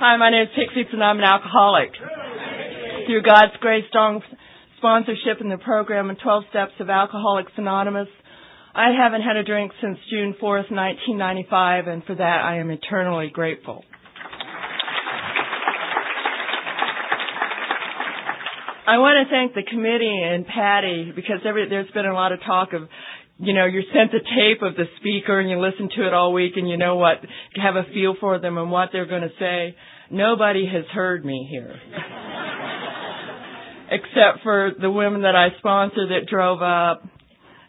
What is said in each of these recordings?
Hi, my name is Pixie and I'm an alcoholic. Through God's grace, strong sponsorship in the program and 12 Steps of Alcoholics Anonymous, I haven't had a drink since June 4th, 1995, and for that I am eternally grateful. I want to thank the committee and Patty because every, there's been a lot of talk of, you know, you're sent the tape of the speaker and you listen to it all week and you know what, have a feel for them and what they're going to say. Nobody has heard me here. Except for the women that I sponsor that drove up,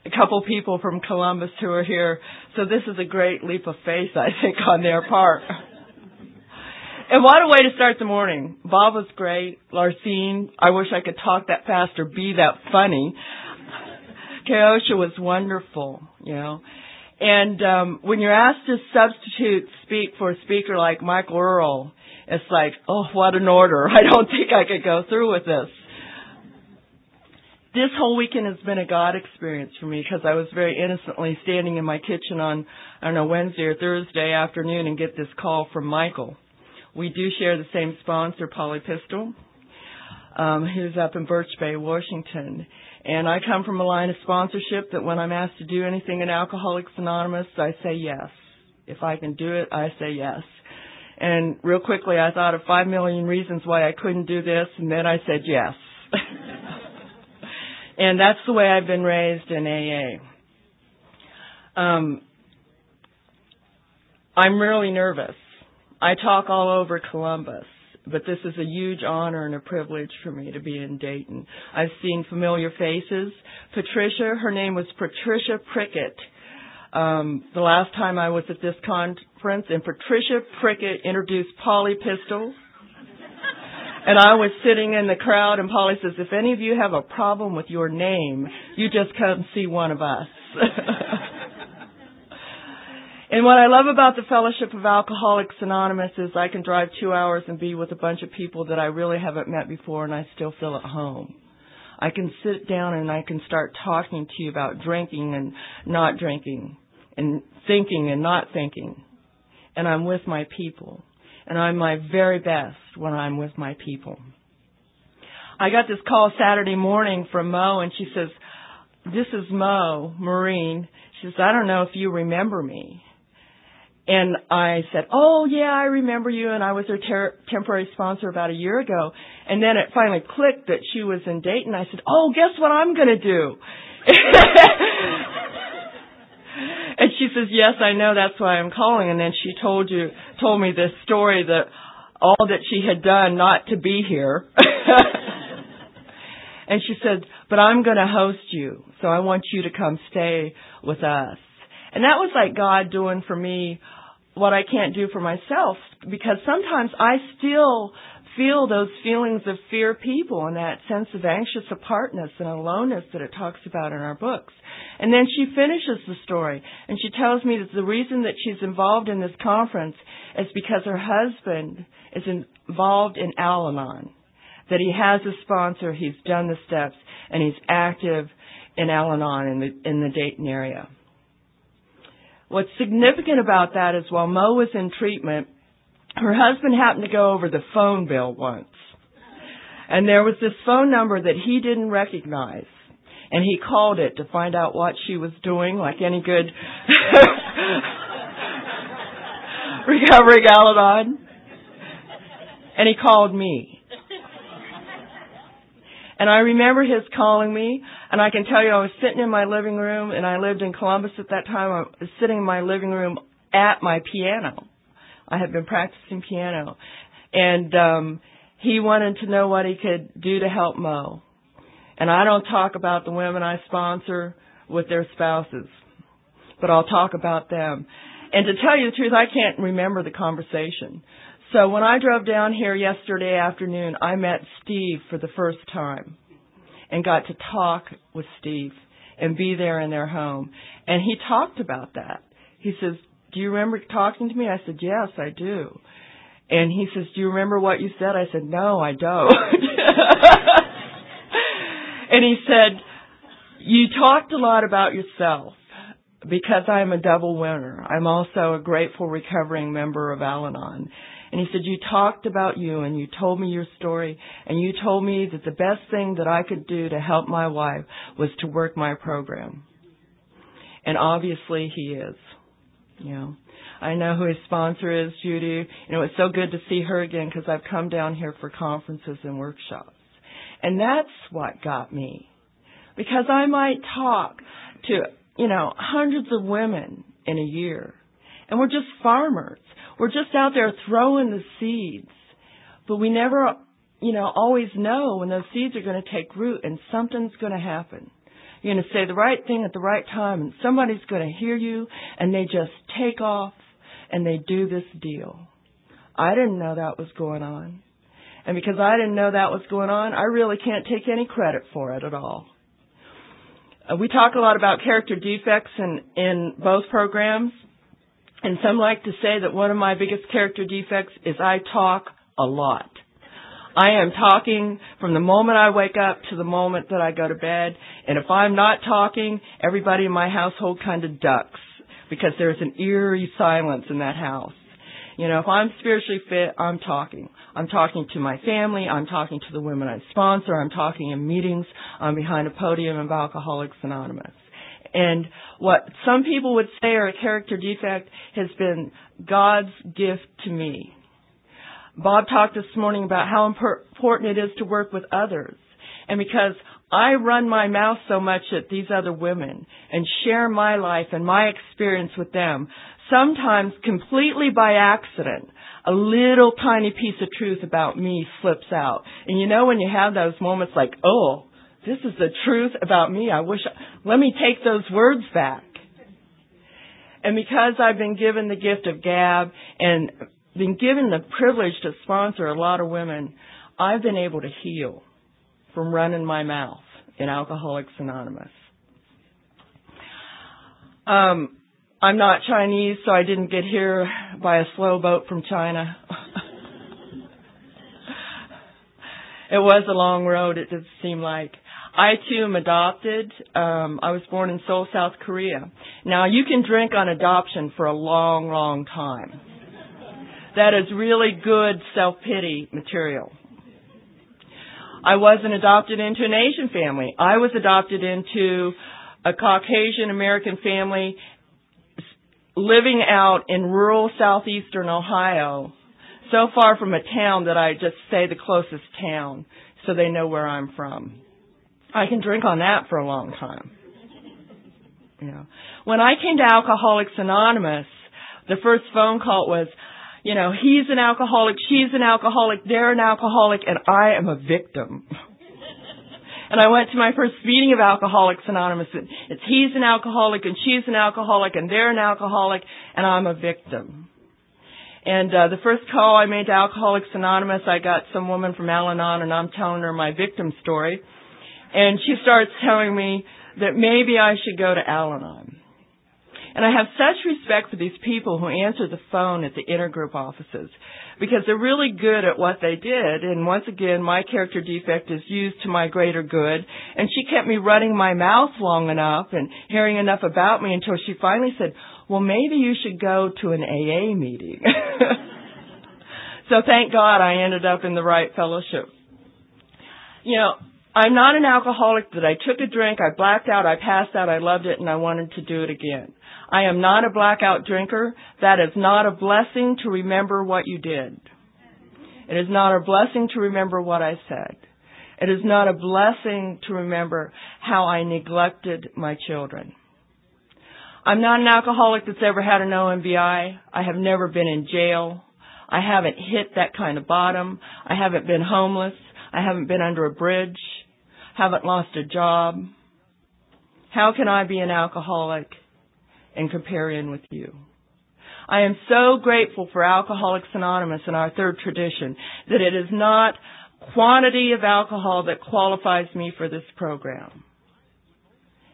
a couple people from Columbus who are here. So this is a great leap of faith, I think, on their part. And what a way to start the morning. Bob was great. Larcene, I wish I could talk that fast or be that funny. Keosha was wonderful, you know. And um, when you're asked to substitute speak for a speaker like Michael Earl, it's like, oh, what an order. I don't think I could go through with this. This whole weekend has been a God experience for me because I was very innocently standing in my kitchen on, I don't know, Wednesday or Thursday afternoon and get this call from Michael. We do share the same sponsor, Polly Pistol, um, who's up in Birch Bay, Washington. And I come from a line of sponsorship that when I'm asked to do anything in Alcoholics Anonymous, I say yes. If I can do it, I say yes. And real quickly, I thought of five million reasons why I couldn't do this, and then I said yes. and that's the way I've been raised in AA. Um, I'm really nervous. I talk all over Columbus, but this is a huge honor and a privilege for me to be in Dayton. I've seen familiar faces. Patricia, her name was Patricia Prickett um, the last time I was at this conference, and Patricia Prickett introduced Polly Pistol. And I was sitting in the crowd, and Polly says, If any of you have a problem with your name, you just come see one of us. and what I love about the Fellowship of Alcoholics Anonymous is I can drive two hours and be with a bunch of people that I really haven't met before, and I still feel at home. I can sit down and I can start talking to you about drinking and not drinking and thinking and not thinking. And I'm with my people. And I'm my very best when I'm with my people. I got this call Saturday morning from Mo and she says, this is Mo, Maureen. She says, I don't know if you remember me. And I said, oh yeah, I remember you and I was her ter- temporary sponsor about a year ago. And then it finally clicked that she was in Dayton. I said, oh, guess what I'm gonna do? and she says, "Yes, I know. That's why I'm calling." And then she told you, told me this story that all that she had done not to be here. and she said, "But I'm going to host you, so I want you to come stay with us." And that was like God doing for me what I can't do for myself because sometimes I still feel those feelings of fear people and that sense of anxious apartness and aloneness that it talks about in our books. And then she finishes the story and she tells me that the reason that she's involved in this conference is because her husband is involved in Al Anon. That he has a sponsor, he's done the steps, and he's active in Al Anon in the, in the Dayton area. What's significant about that is while Mo was in treatment, her husband happened to go over the phone bill once. And there was this phone number that he didn't recognize. And he called it to find out what she was doing, like any good recovering Al-Anon. And he called me. And I remember his calling me, and I can tell you I was sitting in my living room, and I lived in Columbus at that time. I was sitting in my living room at my piano I had been practicing piano, and um, he wanted to know what he could do to help Mo. And I don't talk about the women I sponsor with their spouses, but I'll talk about them. And to tell you the truth, I can't remember the conversation. So when I drove down here yesterday afternoon, I met Steve for the first time and got to talk with Steve and be there in their home. And he talked about that. He says, do you remember talking to me? I said, Yes, I do. And he says, Do you remember what you said? I said, No, I don't. and he said, You talked a lot about yourself. because I'm a double winner. I'm also a grateful recovering member of Al Anon. And he said, You talked about you and you told me your story and you told me that the best thing that I could do to help my wife was to work my program. And obviously he is. You know, I know who his sponsor is, Judy. You know, it's so good to see her again because I've come down here for conferences and workshops. And that's what got me. Because I might talk to, you know, hundreds of women in a year. And we're just farmers. We're just out there throwing the seeds. But we never, you know, always know when those seeds are going to take root and something's going to happen. You're going to say the right thing at the right time and somebody's going to hear you and they just take off and they do this deal. I didn't know that was going on. And because I didn't know that was going on, I really can't take any credit for it at all. Uh, we talk a lot about character defects in, in both programs. And some like to say that one of my biggest character defects is I talk a lot. I am talking from the moment I wake up to the moment that I go to bed. And if I'm not talking, everybody in my household kind of ducks because there's an eerie silence in that house. You know, if I'm spiritually fit, I'm talking. I'm talking to my family. I'm talking to the women I sponsor. I'm talking in meetings. I'm behind a podium of Alcoholics Anonymous. And what some people would say are a character defect has been God's gift to me. Bob talked this morning about how important it is to work with others. And because I run my mouth so much at these other women and share my life and my experience with them, sometimes completely by accident, a little tiny piece of truth about me slips out. And you know when you have those moments like, oh, this is the truth about me. I wish, I, let me take those words back. And because I've been given the gift of gab and been given the privilege to sponsor a lot of women, I've been able to heal from running my mouth in Alcoholics Anonymous. Um, I'm not Chinese, so I didn't get here by a slow boat from China. it was a long road, it did seem like. I too am adopted. Um, I was born in Seoul, South Korea. Now you can drink on adoption for a long, long time. That is really good self-pity material. I wasn't adopted into an Asian family. I was adopted into a Caucasian American family living out in rural southeastern Ohio, so far from a town that I just say the closest town so they know where I'm from. I can drink on that for a long time. You know, when I came to Alcoholics Anonymous, the first phone call was, you know, he's an alcoholic, she's an alcoholic, they're an alcoholic, and I am a victim. and I went to my first meeting of Alcoholics Anonymous, and it's he's an alcoholic, and she's an alcoholic, and they're an alcoholic, and I'm a victim. And uh, the first call I made to Alcoholics Anonymous, I got some woman from Al-Anon, and I'm telling her my victim story. And she starts telling me that maybe I should go to Al Anon. And I have such respect for these people who answer the phone at the intergroup offices because they're really good at what they did. And once again, my character defect is used to my greater good. And she kept me running my mouth long enough and hearing enough about me until she finally said, well, maybe you should go to an AA meeting. so thank God I ended up in the right fellowship. You know, I'm not an alcoholic but I took a drink, I blacked out, I passed out, I loved it, and I wanted to do it again. I am not a blackout drinker. That is not a blessing to remember what you did. It is not a blessing to remember what I said. It is not a blessing to remember how I neglected my children. I'm not an alcoholic that's ever had an OMVI. I have never been in jail. I haven't hit that kind of bottom. I haven't been homeless. I haven't been under a bridge haven't lost a job. How can I be an alcoholic in with you? I am so grateful for Alcoholics Anonymous and our third tradition that it is not quantity of alcohol that qualifies me for this program.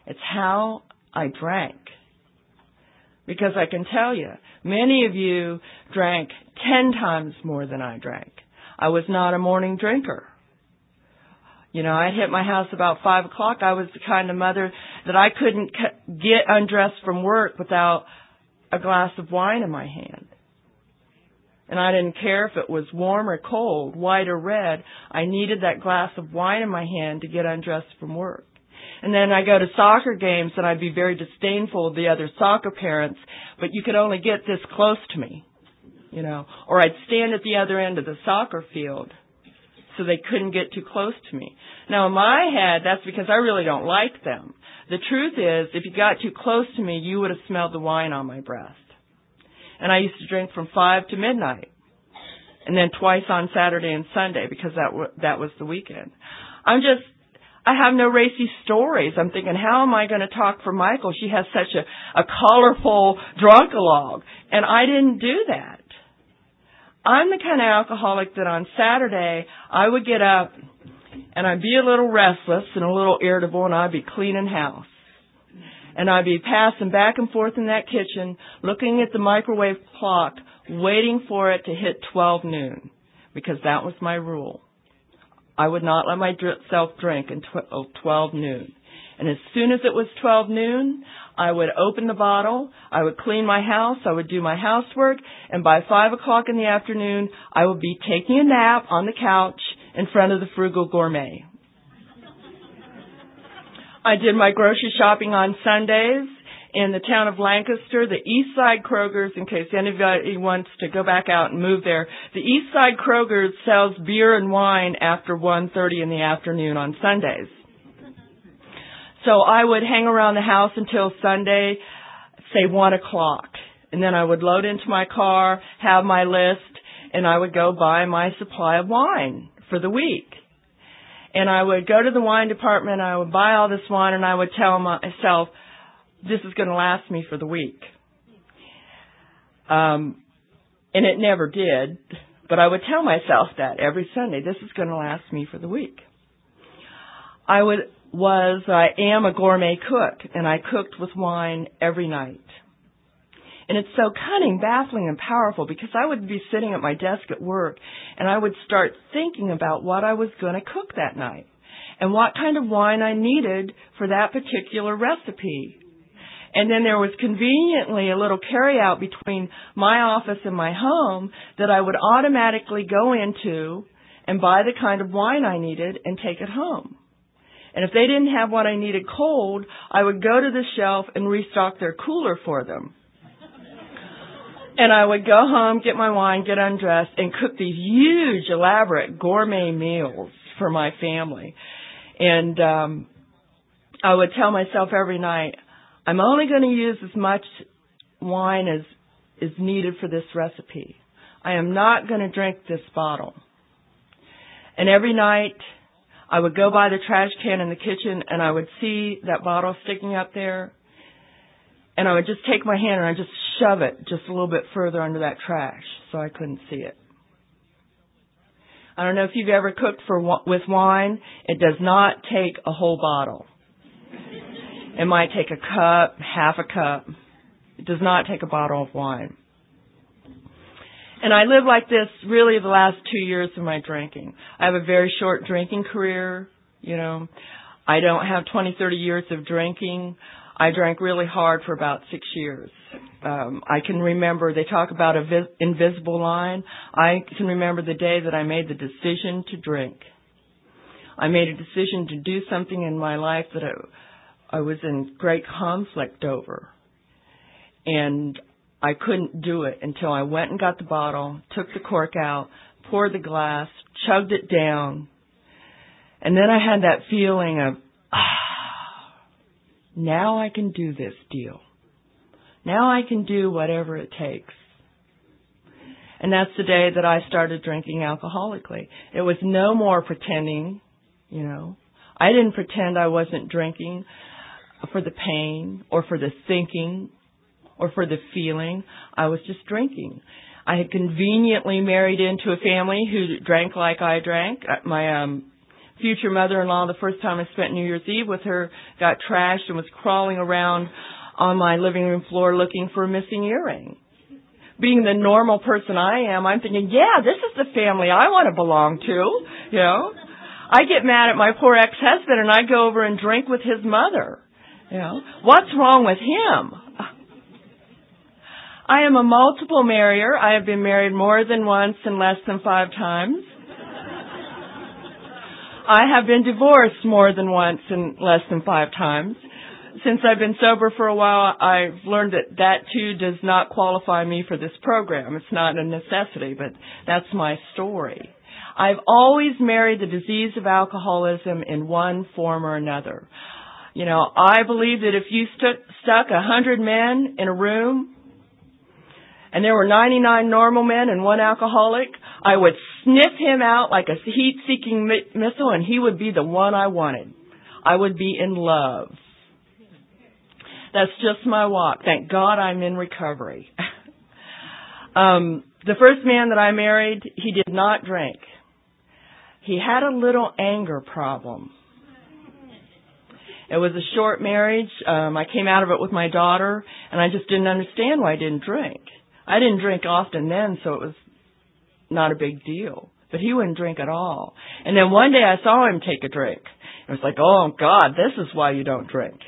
It's how I drank. Because I can tell you, many of you drank ten times more than I drank. I was not a morning drinker. You know, I'd hit my house about five o'clock. I was the kind of mother that I couldn't get undressed from work without a glass of wine in my hand. And I didn't care if it was warm or cold, white or red. I needed that glass of wine in my hand to get undressed from work. And then I go to soccer games and I'd be very disdainful of the other soccer parents, but you could only get this close to me, you know, or I'd stand at the other end of the soccer field so they couldn't get too close to me. Now in my head, that's because I really don't like them. The truth is, if you got too close to me, you would have smelled the wine on my breath. And I used to drink from 5 to midnight. And then twice on Saturday and Sunday because that w- that was the weekend. I'm just I have no racy stories. I'm thinking, how am I going to talk for Michael? She has such a, a colorful drunkalogue. And I didn't do that. I'm the kind of alcoholic that on Saturday I would get up and I'd be a little restless and a little irritable and I'd be cleaning house. And I'd be passing back and forth in that kitchen, looking at the microwave clock, waiting for it to hit 12 noon, because that was my rule. I would not let myself drink until 12 noon. And as soon as it was 12 noon, I would open the bottle, I would clean my house, I would do my housework, and by 5 o'clock in the afternoon, I would be taking a nap on the couch in front of the frugal gourmet. I did my grocery shopping on Sundays in the town of Lancaster, the East Side Kroger's, in case anybody wants to go back out and move there. The East Side Kroger's sells beer and wine after 1.30 in the afternoon on Sundays. So I would hang around the house until Sunday, say 1 o'clock. And then I would load into my car, have my list, and I would go buy my supply of wine for the week. And I would go to the wine department, I would buy all this wine, and I would tell myself, this is going to last me for the week. Um, and it never did, but I would tell myself that every Sunday, this is going to last me for the week. I would, was, I am a gourmet cook, and I cooked with wine every night. And it's so cunning, baffling, and powerful because I would be sitting at my desk at work and I would start thinking about what I was going to cook that night and what kind of wine I needed for that particular recipe. And then there was conveniently a little carryout between my office and my home that I would automatically go into and buy the kind of wine I needed and take it home. And if they didn't have what I needed cold, I would go to the shelf and restock their cooler for them. And I would go home, get my wine, get undressed, and cook these huge, elaborate gourmet meals for my family. And um I would tell myself every night, I'm only going to use as much wine as is needed for this recipe. I am not going to drink this bottle. And every night I would go by the trash can in the kitchen and I would see that bottle sticking up there. And I would just take my hand and I just shove it just a little bit further under that trash so I couldn't see it. I don't know if you've ever cooked for with wine. It does not take a whole bottle. It might take a cup, half a cup. It does not take a bottle of wine. And I live like this really the last two years of my drinking. I have a very short drinking career, you know. I don't have 20, 30 years of drinking. I drank really hard for about six years. Um, I can remember, they talk about a vis- invisible line. I can remember the day that I made the decision to drink. I made a decision to do something in my life that I, I was in great conflict over. And I couldn't do it until I went and got the bottle, took the cork out, poured the glass, chugged it down. And then I had that feeling of, ah, now I can do this deal. Now I can do whatever it takes. And that's the day that I started drinking alcoholically. It was no more pretending, you know. I didn't pretend I wasn't drinking for the pain or for the thinking or for the feeling. I was just drinking. I had conveniently married into a family who drank like I drank. Uh, my um future mother-in-law, the first time I spent New Year's Eve with her, got trashed and was crawling around on my living room floor looking for a missing earring. Being the normal person I am, I'm thinking, yeah, this is the family I want to belong to, you know. I get mad at my poor ex-husband and I go over and drink with his mother You know, what's wrong with him? I am a multiple marrier. I have been married more than once and less than five times. I have been divorced more than once and less than five times. Since I've been sober for a while, I've learned that that too does not qualify me for this program. It's not a necessity, but that's my story. I've always married the disease of alcoholism in one form or another. You know, I believe that if you st- stuck a hundred men in a room and there were 99 normal men and one alcoholic, I would sniff him out like a heat-seeking mi- missile and he would be the one I wanted. I would be in love. That's just my walk. Thank God I'm in recovery. um, the first man that I married, he did not drink. He had a little anger problem. It was a short marriage. Um, I came out of it with my daughter, and I just didn't understand why I didn't drink. I didn't drink often then, so it was not a big deal. But he wouldn't drink at all. And then one day I saw him take a drink. It was like, oh God, this is why you don't drink.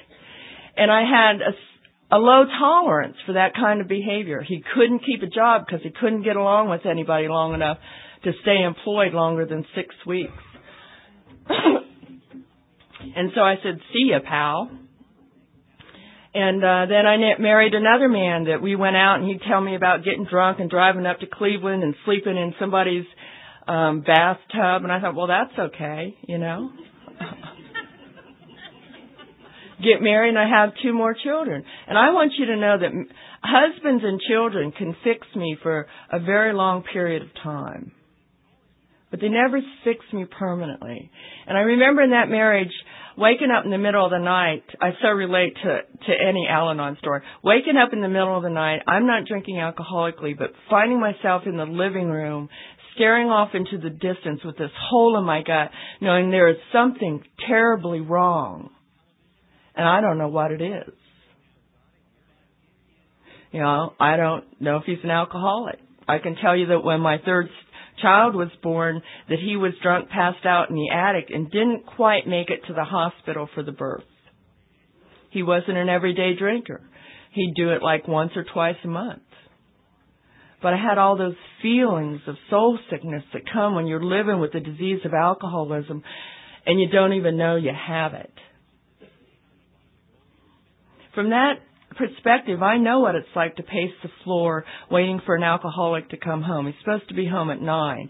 And I had a, a low tolerance for that kind of behavior. He couldn't keep a job because he couldn't get along with anybody long enough to stay employed longer than six weeks. and so I said, see ya, pal. And uh, then I married another man that we went out and he'd tell me about getting drunk and driving up to Cleveland and sleeping in somebody's um bathtub and I thought, well that's okay, you know. Get married and I have two more children. And I want you to know that husbands and children can fix me for a very long period of time. But they never fix me permanently. And I remember in that marriage, waking up in the middle of the night, I so relate to, to any Al-Anon story. Waking up in the middle of the night, I'm not drinking alcoholically, but finding myself in the living room, staring off into the distance with this hole in my gut, knowing there is something terribly wrong. And I don't know what it is. You know, I don't know if he's an alcoholic. I can tell you that when my third child was born that he was drunk, passed out in the attic, and didn't quite make it to the hospital for the birth. He wasn't an everyday drinker. He'd do it like once or twice a month. But I had all those feelings of soul sickness that come when you're living with the disease of alcoholism and you don't even know you have it. From that perspective, I know what it's like to pace the floor waiting for an alcoholic to come home. He's supposed to be home at nine.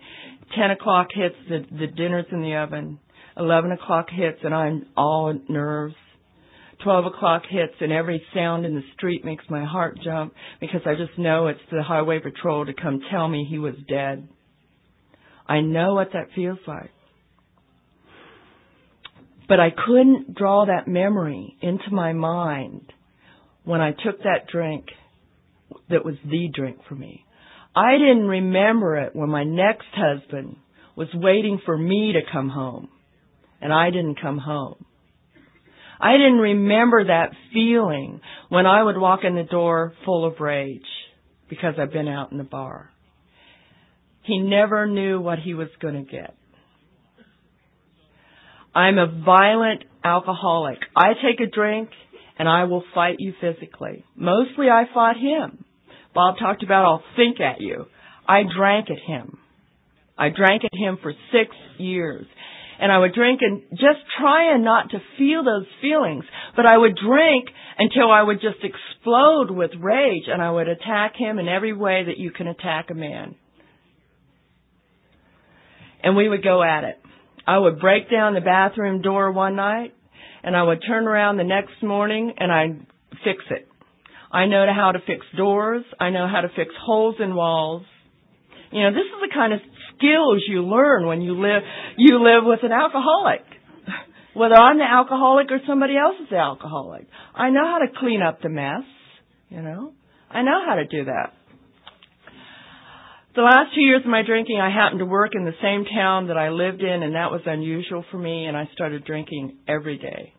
Ten o'clock hits, the, the dinner's in the oven. Eleven o'clock hits and I'm all nerves. Twelve o'clock hits and every sound in the street makes my heart jump because I just know it's the highway patrol to come tell me he was dead. I know what that feels like. But I couldn't draw that memory into my mind when I took that drink that was the drink for me. I didn't remember it when my next husband was waiting for me to come home and I didn't come home. I didn't remember that feeling when I would walk in the door full of rage because I've been out in the bar. He never knew what he was going to get. I'm a violent alcoholic. I take a drink and I will fight you physically. Mostly I fought him. Bob talked about I'll think at you. I drank at him. I drank at him for six years. And I would drink and just trying not to feel those feelings, but I would drink until I would just explode with rage and I would attack him in every way that you can attack a man. And we would go at it. I would break down the bathroom door one night and I would turn around the next morning and I'd fix it. I know how to fix doors. I know how to fix holes in walls. You know, this is the kind of skills you learn when you live you live with an alcoholic. Whether I'm the alcoholic or somebody else is the alcoholic. I know how to clean up the mess, you know. I know how to do that. The last two years of my drinking, I happened to work in the same town that I lived in, and that was unusual for me, and I started drinking every day.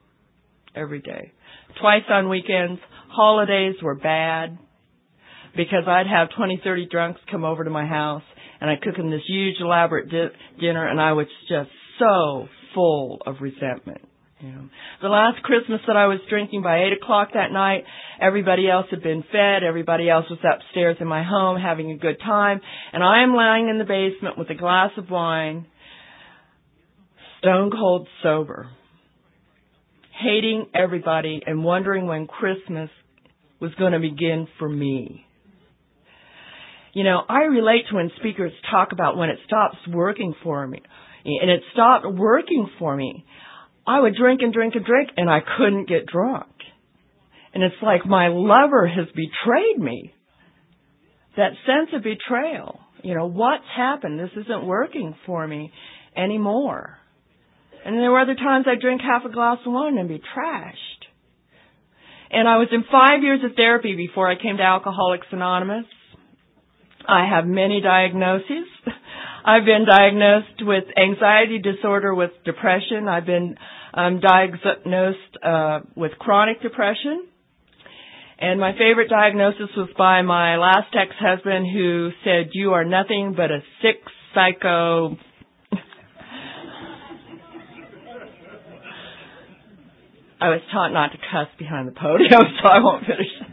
Every day. Twice on weekends. Holidays were bad because I'd have 20, 30 drunks come over to my house, and I'd cook them this huge elaborate di- dinner, and I was just so full of resentment Know, the last Christmas that I was drinking by eight o'clock that night, everybody else had been fed, everybody else was upstairs in my home having a good time, and I am lying in the basement with a glass of wine, stone cold sober, hating everybody and wondering when Christmas was going to begin for me. You know, I relate to when speakers talk about when it stops working for me. And it stopped working for me. I would drink and drink and drink and I couldn't get drunk. And it's like my lover has betrayed me. That sense of betrayal. You know, what's happened? This isn't working for me anymore. And there were other times I'd drink half a glass of wine and be trashed. And I was in five years of therapy before I came to Alcoholics Anonymous. I have many diagnoses. I've been diagnosed with anxiety disorder with depression. I've been um, diagnosed uh, with chronic depression. And my favorite diagnosis was by my last ex-husband who said, you are nothing but a sick psycho. I was taught not to cuss behind the podium, so I won't finish.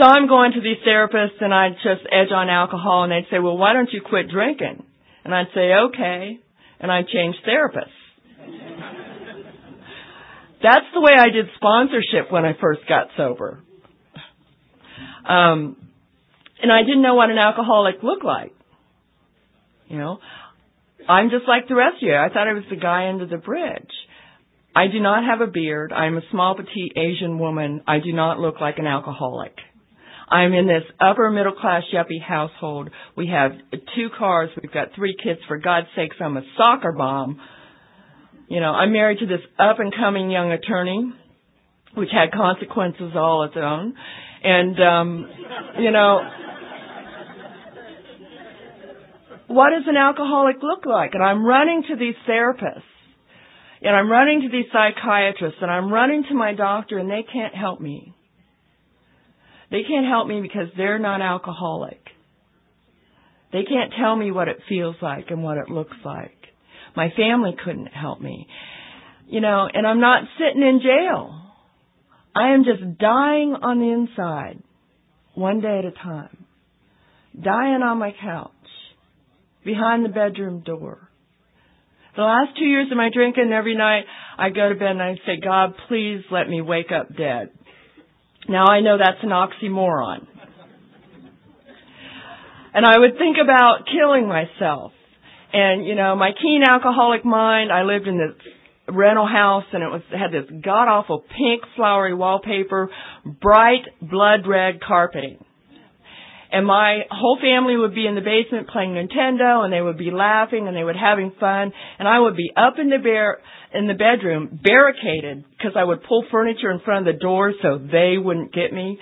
So I'm going to these therapists and I'd just edge on alcohol and they'd say, well, why don't you quit drinking? And I'd say, okay. And I'd change therapists. That's the way I did sponsorship when I first got sober. Um, and I didn't know what an alcoholic looked like. You know, I'm just like the rest of you. I thought I was the guy under the bridge. I do not have a beard. I'm a small, petite Asian woman. I do not look like an alcoholic. I'm in this upper middle class yuppie household. We have two cars. We've got three kids. For God's sakes, I'm a soccer mom. You know, I'm married to this up and coming young attorney, which had consequences all its own. And, um, you know, what does an alcoholic look like? And I'm running to these therapists. And I'm running to these psychiatrists and I'm running to my doctor and they can't help me. They can't help me because they're not alcoholic. They can't tell me what it feels like and what it looks like. My family couldn't help me. You know, and I'm not sitting in jail. I am just dying on the inside, one day at a time. Dying on my couch, behind the bedroom door. The last two years of my drinking, every night I go to bed and I say, God, please let me wake up dead. Now I know that's an oxymoron. And I would think about killing myself. And, you know, my keen alcoholic mind, I lived in this rental house and it was, had this god awful pink flowery wallpaper, bright blood red carpeting. And my whole family would be in the basement playing Nintendo and they would be laughing and they would having fun and I would be up in the bear, in the bedroom barricaded because I would pull furniture in front of the door so they wouldn't get me.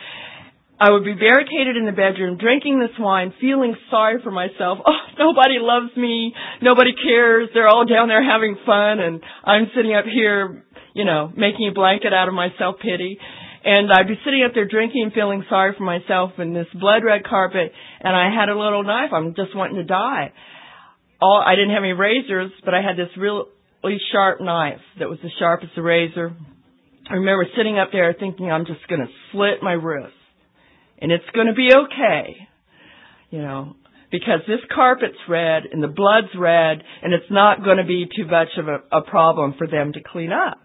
I would be barricaded in the bedroom drinking this wine, feeling sorry for myself. Oh, nobody loves me. Nobody cares. They're all down there having fun and I'm sitting up here, you know, making a blanket out of my self-pity. And I'd be sitting up there drinking, feeling sorry for myself in this blood red carpet and I had a little knife. I'm just wanting to die. All, I didn't have any razors, but I had this real sharp knife that was as sharp as a razor. I remember sitting up there thinking I'm just going to slit my wrist and it's going to be okay, you know, because this carpet's red and the blood's red and it's not going to be too much of a, a problem for them to clean up.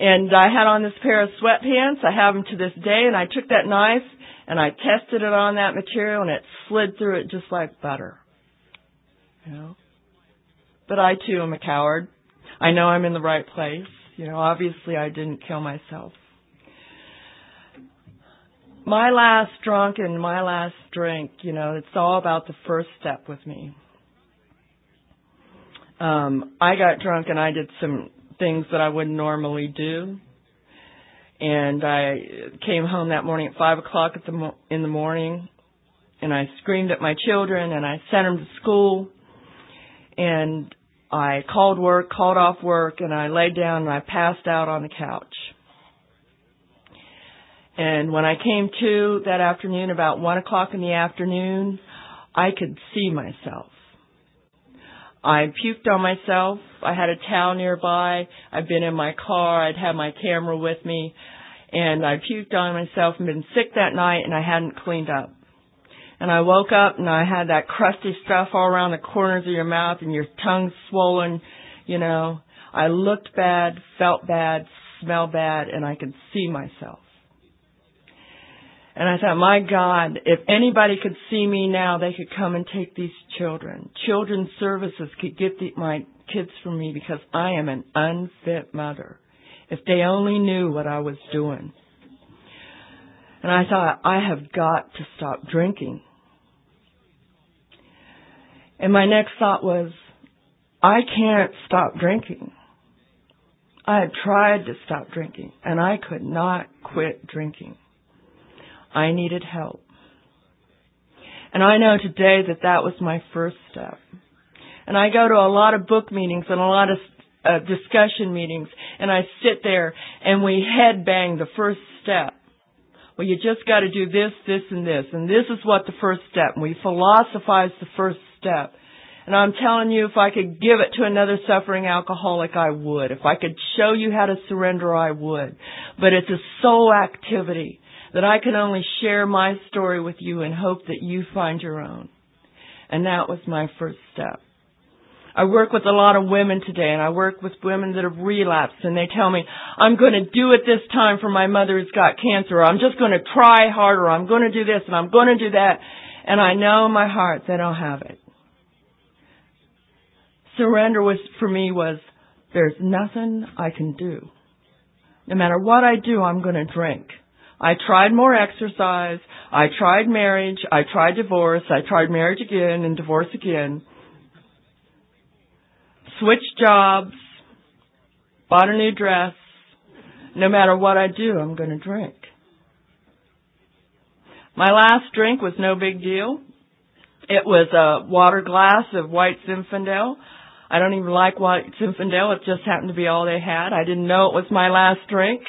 And I had on this pair of sweatpants. I have them to this day and I took that knife and I tested it on that material and it slid through it just like butter. You know? But I too am a coward. I know I'm in the right place. You know, obviously I didn't kill myself. My last drunk and my last drink, you know, it's all about the first step with me. Um, I got drunk and I did some things that I wouldn't normally do. And I came home that morning at five o'clock at the mo- in the morning, and I screamed at my children, and I sent them to school. And I called work, called off work, and I laid down and I passed out on the couch. And when I came to that afternoon, about one o'clock in the afternoon, I could see myself. I puked on myself. I had a towel nearby. I'd been in my car. I'd had my camera with me. And I puked on myself and been sick that night and I hadn't cleaned up. And I woke up and I had that crusty stuff all around the corners of your mouth and your tongue swollen, you know. I looked bad, felt bad, smelled bad, and I could see myself. And I thought, my God, if anybody could see me now, they could come and take these children. Children's services could get the, my kids from me because I am an unfit mother. If they only knew what I was doing. And I thought, I have got to stop drinking. And my next thought was, I can't stop drinking. I had tried to stop drinking and I could not quit drinking. I needed help. And I know today that that was my first step. And I go to a lot of book meetings and a lot of uh, discussion meetings and I sit there and we head bang the first step. Well, you just got to do this, this, and this, and this is what the first step. And we philosophize the first step. And I'm telling you, if I could give it to another suffering alcoholic, I would. If I could show you how to surrender, I would. But it's a soul activity that I can only share my story with you and hope that you find your own. And that was my first step. I work with a lot of women today and I work with women that have relapsed and they tell me, I'm going to do it this time for my mother who's got cancer or I'm just going to try harder. I'm going to do this and I'm going to do that. And I know in my heart they don't have it. Surrender was, for me was, there's nothing I can do. No matter what I do, I'm going to drink. I tried more exercise. I tried marriage. I tried divorce. I tried marriage again and divorce again. Switched jobs. Bought a new dress. No matter what I do, I'm going to drink. My last drink was no big deal. It was a water glass of white Zinfandel. I don't even like white Zinfandel. It just happened to be all they had. I didn't know it was my last drink.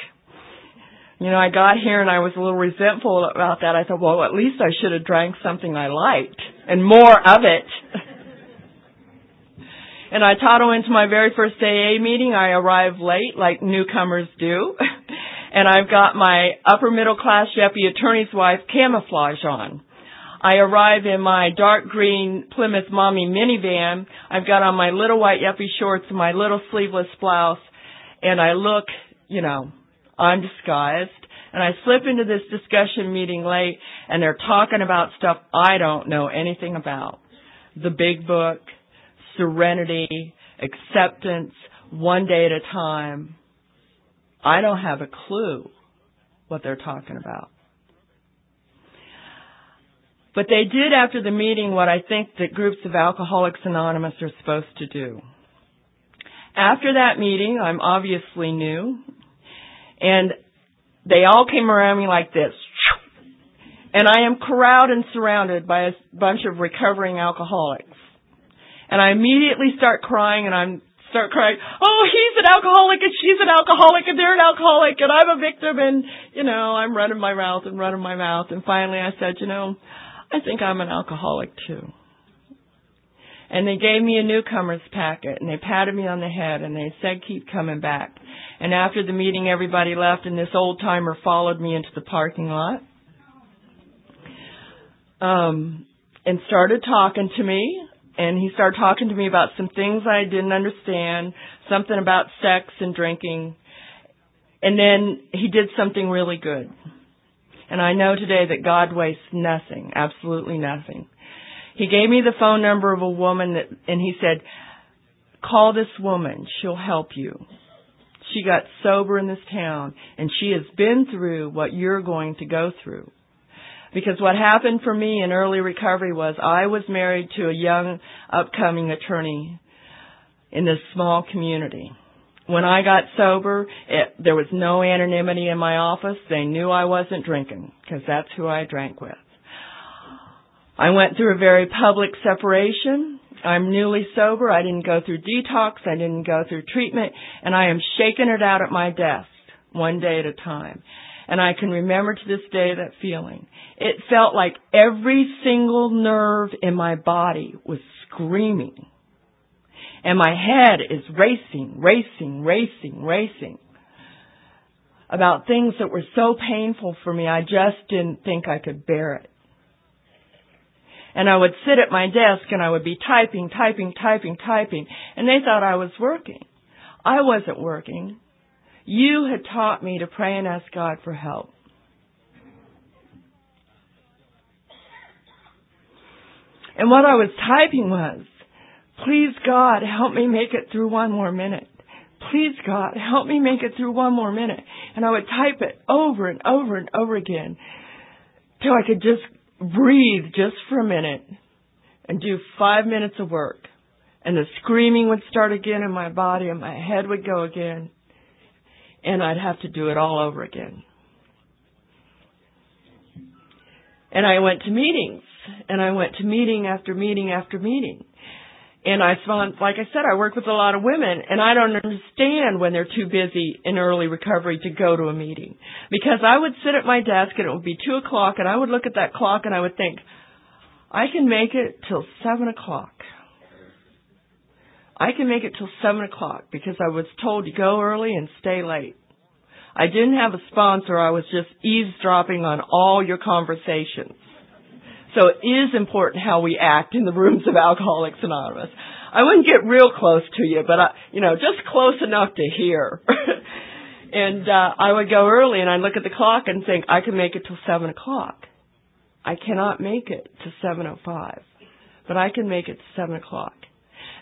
You know, I got here and I was a little resentful about that. I thought, well, at least I should have drank something I liked and more of it. and I toddle into my very first AA meeting. I arrive late, like newcomers do. and I've got my upper middle class yuppie attorney's wife camouflage on. I arrive in my dark green Plymouth mommy minivan. I've got on my little white yuppie shorts and my little sleeveless blouse. And I look, you know, I'm disguised. And I slip into this discussion meeting late and they're talking about stuff I don't know anything about. The big book, serenity, acceptance, one day at a time. I don't have a clue what they're talking about. But they did after the meeting what I think that groups of Alcoholics Anonymous are supposed to do. After that meeting, I'm obviously new. And they all came around me like this. And I am corralled and surrounded by a bunch of recovering alcoholics. And I immediately start crying and I'm start crying, oh, he's an alcoholic and she's an alcoholic and they're an alcoholic and I'm a victim and, you know, I'm running my mouth and running my mouth. And finally I said, you know, I think I'm an alcoholic too. And they gave me a newcomer's packet and they patted me on the head and they said keep coming back. And after the meeting, everybody left, and this old timer followed me into the parking lot um, and started talking to me. And he started talking to me about some things I didn't understand, something about sex and drinking. And then he did something really good. And I know today that God wastes nothing, absolutely nothing. He gave me the phone number of a woman that, and he said, call this woman. She'll help you. She got sober in this town and she has been through what you're going to go through. Because what happened for me in early recovery was I was married to a young upcoming attorney in this small community. When I got sober, it, there was no anonymity in my office. They knew I wasn't drinking because that's who I drank with. I went through a very public separation I'm newly sober. I didn't go through detox. I didn't go through treatment. And I am shaking it out at my desk one day at a time. And I can remember to this day that feeling. It felt like every single nerve in my body was screaming. And my head is racing, racing, racing, racing about things that were so painful for me, I just didn't think I could bear it. And I would sit at my desk and I would be typing, typing, typing, typing, and they thought I was working. I wasn't working. You had taught me to pray and ask God for help. And what I was typing was, please God, help me make it through one more minute. Please God, help me make it through one more minute. And I would type it over and over and over again till I could just breathe just for a minute and do five minutes of work. And the screaming would start again in my body and my head would go again. And I'd have to do it all over again. And I went to meetings and I went to meeting after meeting after meeting. And I found, like I said, I work with a lot of women, and I don't understand when they're too busy in early recovery to go to a meeting. Because I would sit at my desk, and it would be two o'clock, and I would look at that clock, and I would think, I can make it till seven o'clock. I can make it till seven o'clock because I was told to go early and stay late. I didn't have a sponsor. I was just eavesdropping on all your conversations. So it is important how we act in the rooms of Alcoholics Anonymous. I wouldn't get real close to you, but I, you know, just close enough to hear. and uh, I would go early, and I'd look at the clock and think I can make it till seven o'clock. I cannot make it to seven o five, but I can make it to seven o'clock.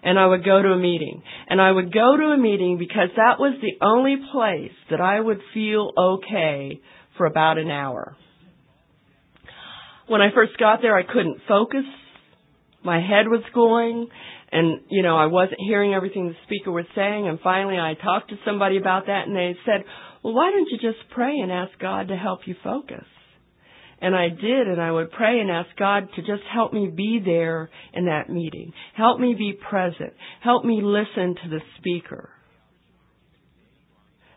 And I would go to a meeting, and I would go to a meeting because that was the only place that I would feel okay for about an hour. When I first got there, I couldn't focus. My head was going and, you know, I wasn't hearing everything the speaker was saying. And finally I talked to somebody about that and they said, well, why don't you just pray and ask God to help you focus? And I did, and I would pray and ask God to just help me be there in that meeting. Help me be present. Help me listen to the speaker.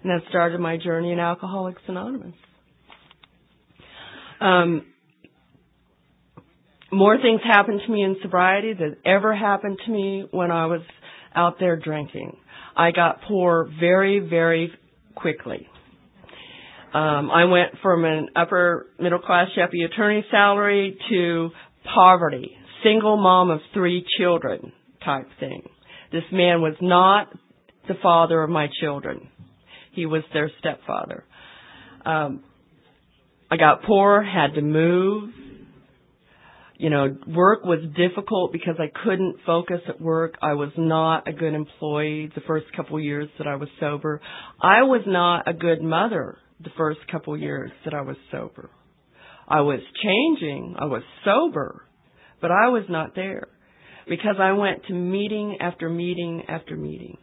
And that started my journey in Alcoholics Anonymous. Um, more things happened to me in sobriety than ever happened to me when I was out there drinking. I got poor very, very quickly. Um, I went from an upper middle class deputy attorney salary to poverty, single mom of three children type thing. This man was not the father of my children. He was their stepfather. Um, I got poor, had to move, you know, work was difficult because I couldn't focus at work. I was not a good employee the first couple of years that I was sober. I was not a good mother the first couple of years that I was sober. I was changing. I was sober, but I was not there because I went to meeting after meeting after meeting.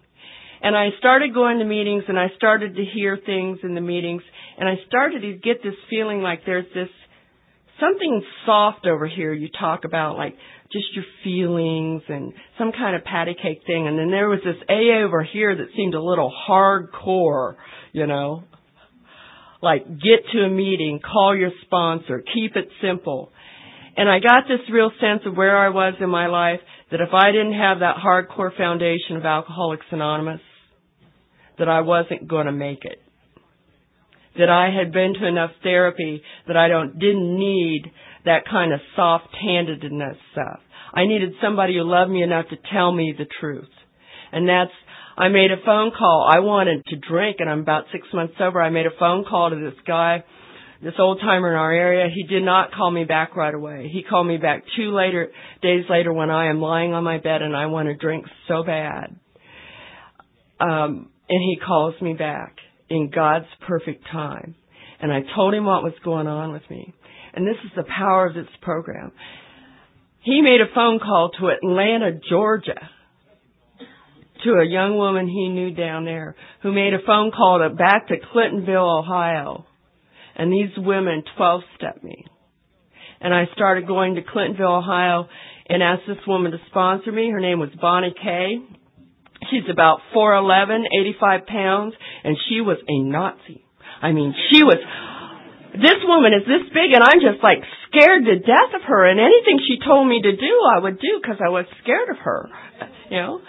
And I started going to meetings and I started to hear things in the meetings and I started to get this feeling like there's this something soft over here you talk about like just your feelings and some kind of patty cake thing and then there was this AA over here that seemed a little hardcore, you know. Like get to a meeting, call your sponsor, keep it simple. And I got this real sense of where I was in my life that if I didn't have that hardcore foundation of Alcoholics Anonymous, that I wasn't going to make it that I had been to enough therapy that I don't didn't need that kind of soft-handedness stuff. I needed somebody who loved me enough to tell me the truth. And that's I made a phone call. I wanted to drink and I'm about 6 months sober. I made a phone call to this guy, this old timer in our area. He did not call me back right away. He called me back two later days later when I am lying on my bed and I want to drink so bad. Um and he calls me back in God's perfect time. And I told him what was going on with me. And this is the power of this program. He made a phone call to Atlanta, Georgia, to a young woman he knew down there who made a phone call to back to Clintonville, Ohio. And these women 12 stepped me. And I started going to Clintonville, Ohio and asked this woman to sponsor me. Her name was Bonnie Kay. She's about 4'11, 85 pounds, and she was a Nazi. I mean, she was, this woman is this big and I'm just like scared to death of her and anything she told me to do, I would do because I was scared of her, you know.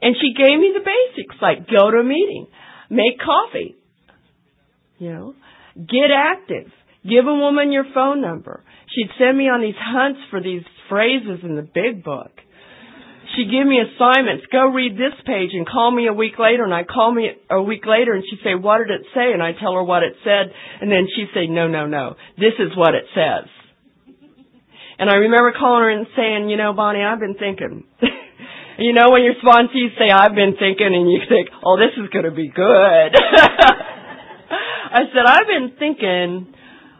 And she gave me the basics, like go to a meeting, make coffee, you know, get active, give a woman your phone number. She'd send me on these hunts for these phrases in the big book. She'd give me assignments, go read this page and call me a week later and I'd call me a week later and she'd say, what did it say? And I'd tell her what it said and then she'd say, no, no, no, this is what it says. And I remember calling her and saying, you know, Bonnie, I've been thinking. you know, when your sponsees say, I've been thinking, and you think, oh, this is going to be good. I said, I've been thinking,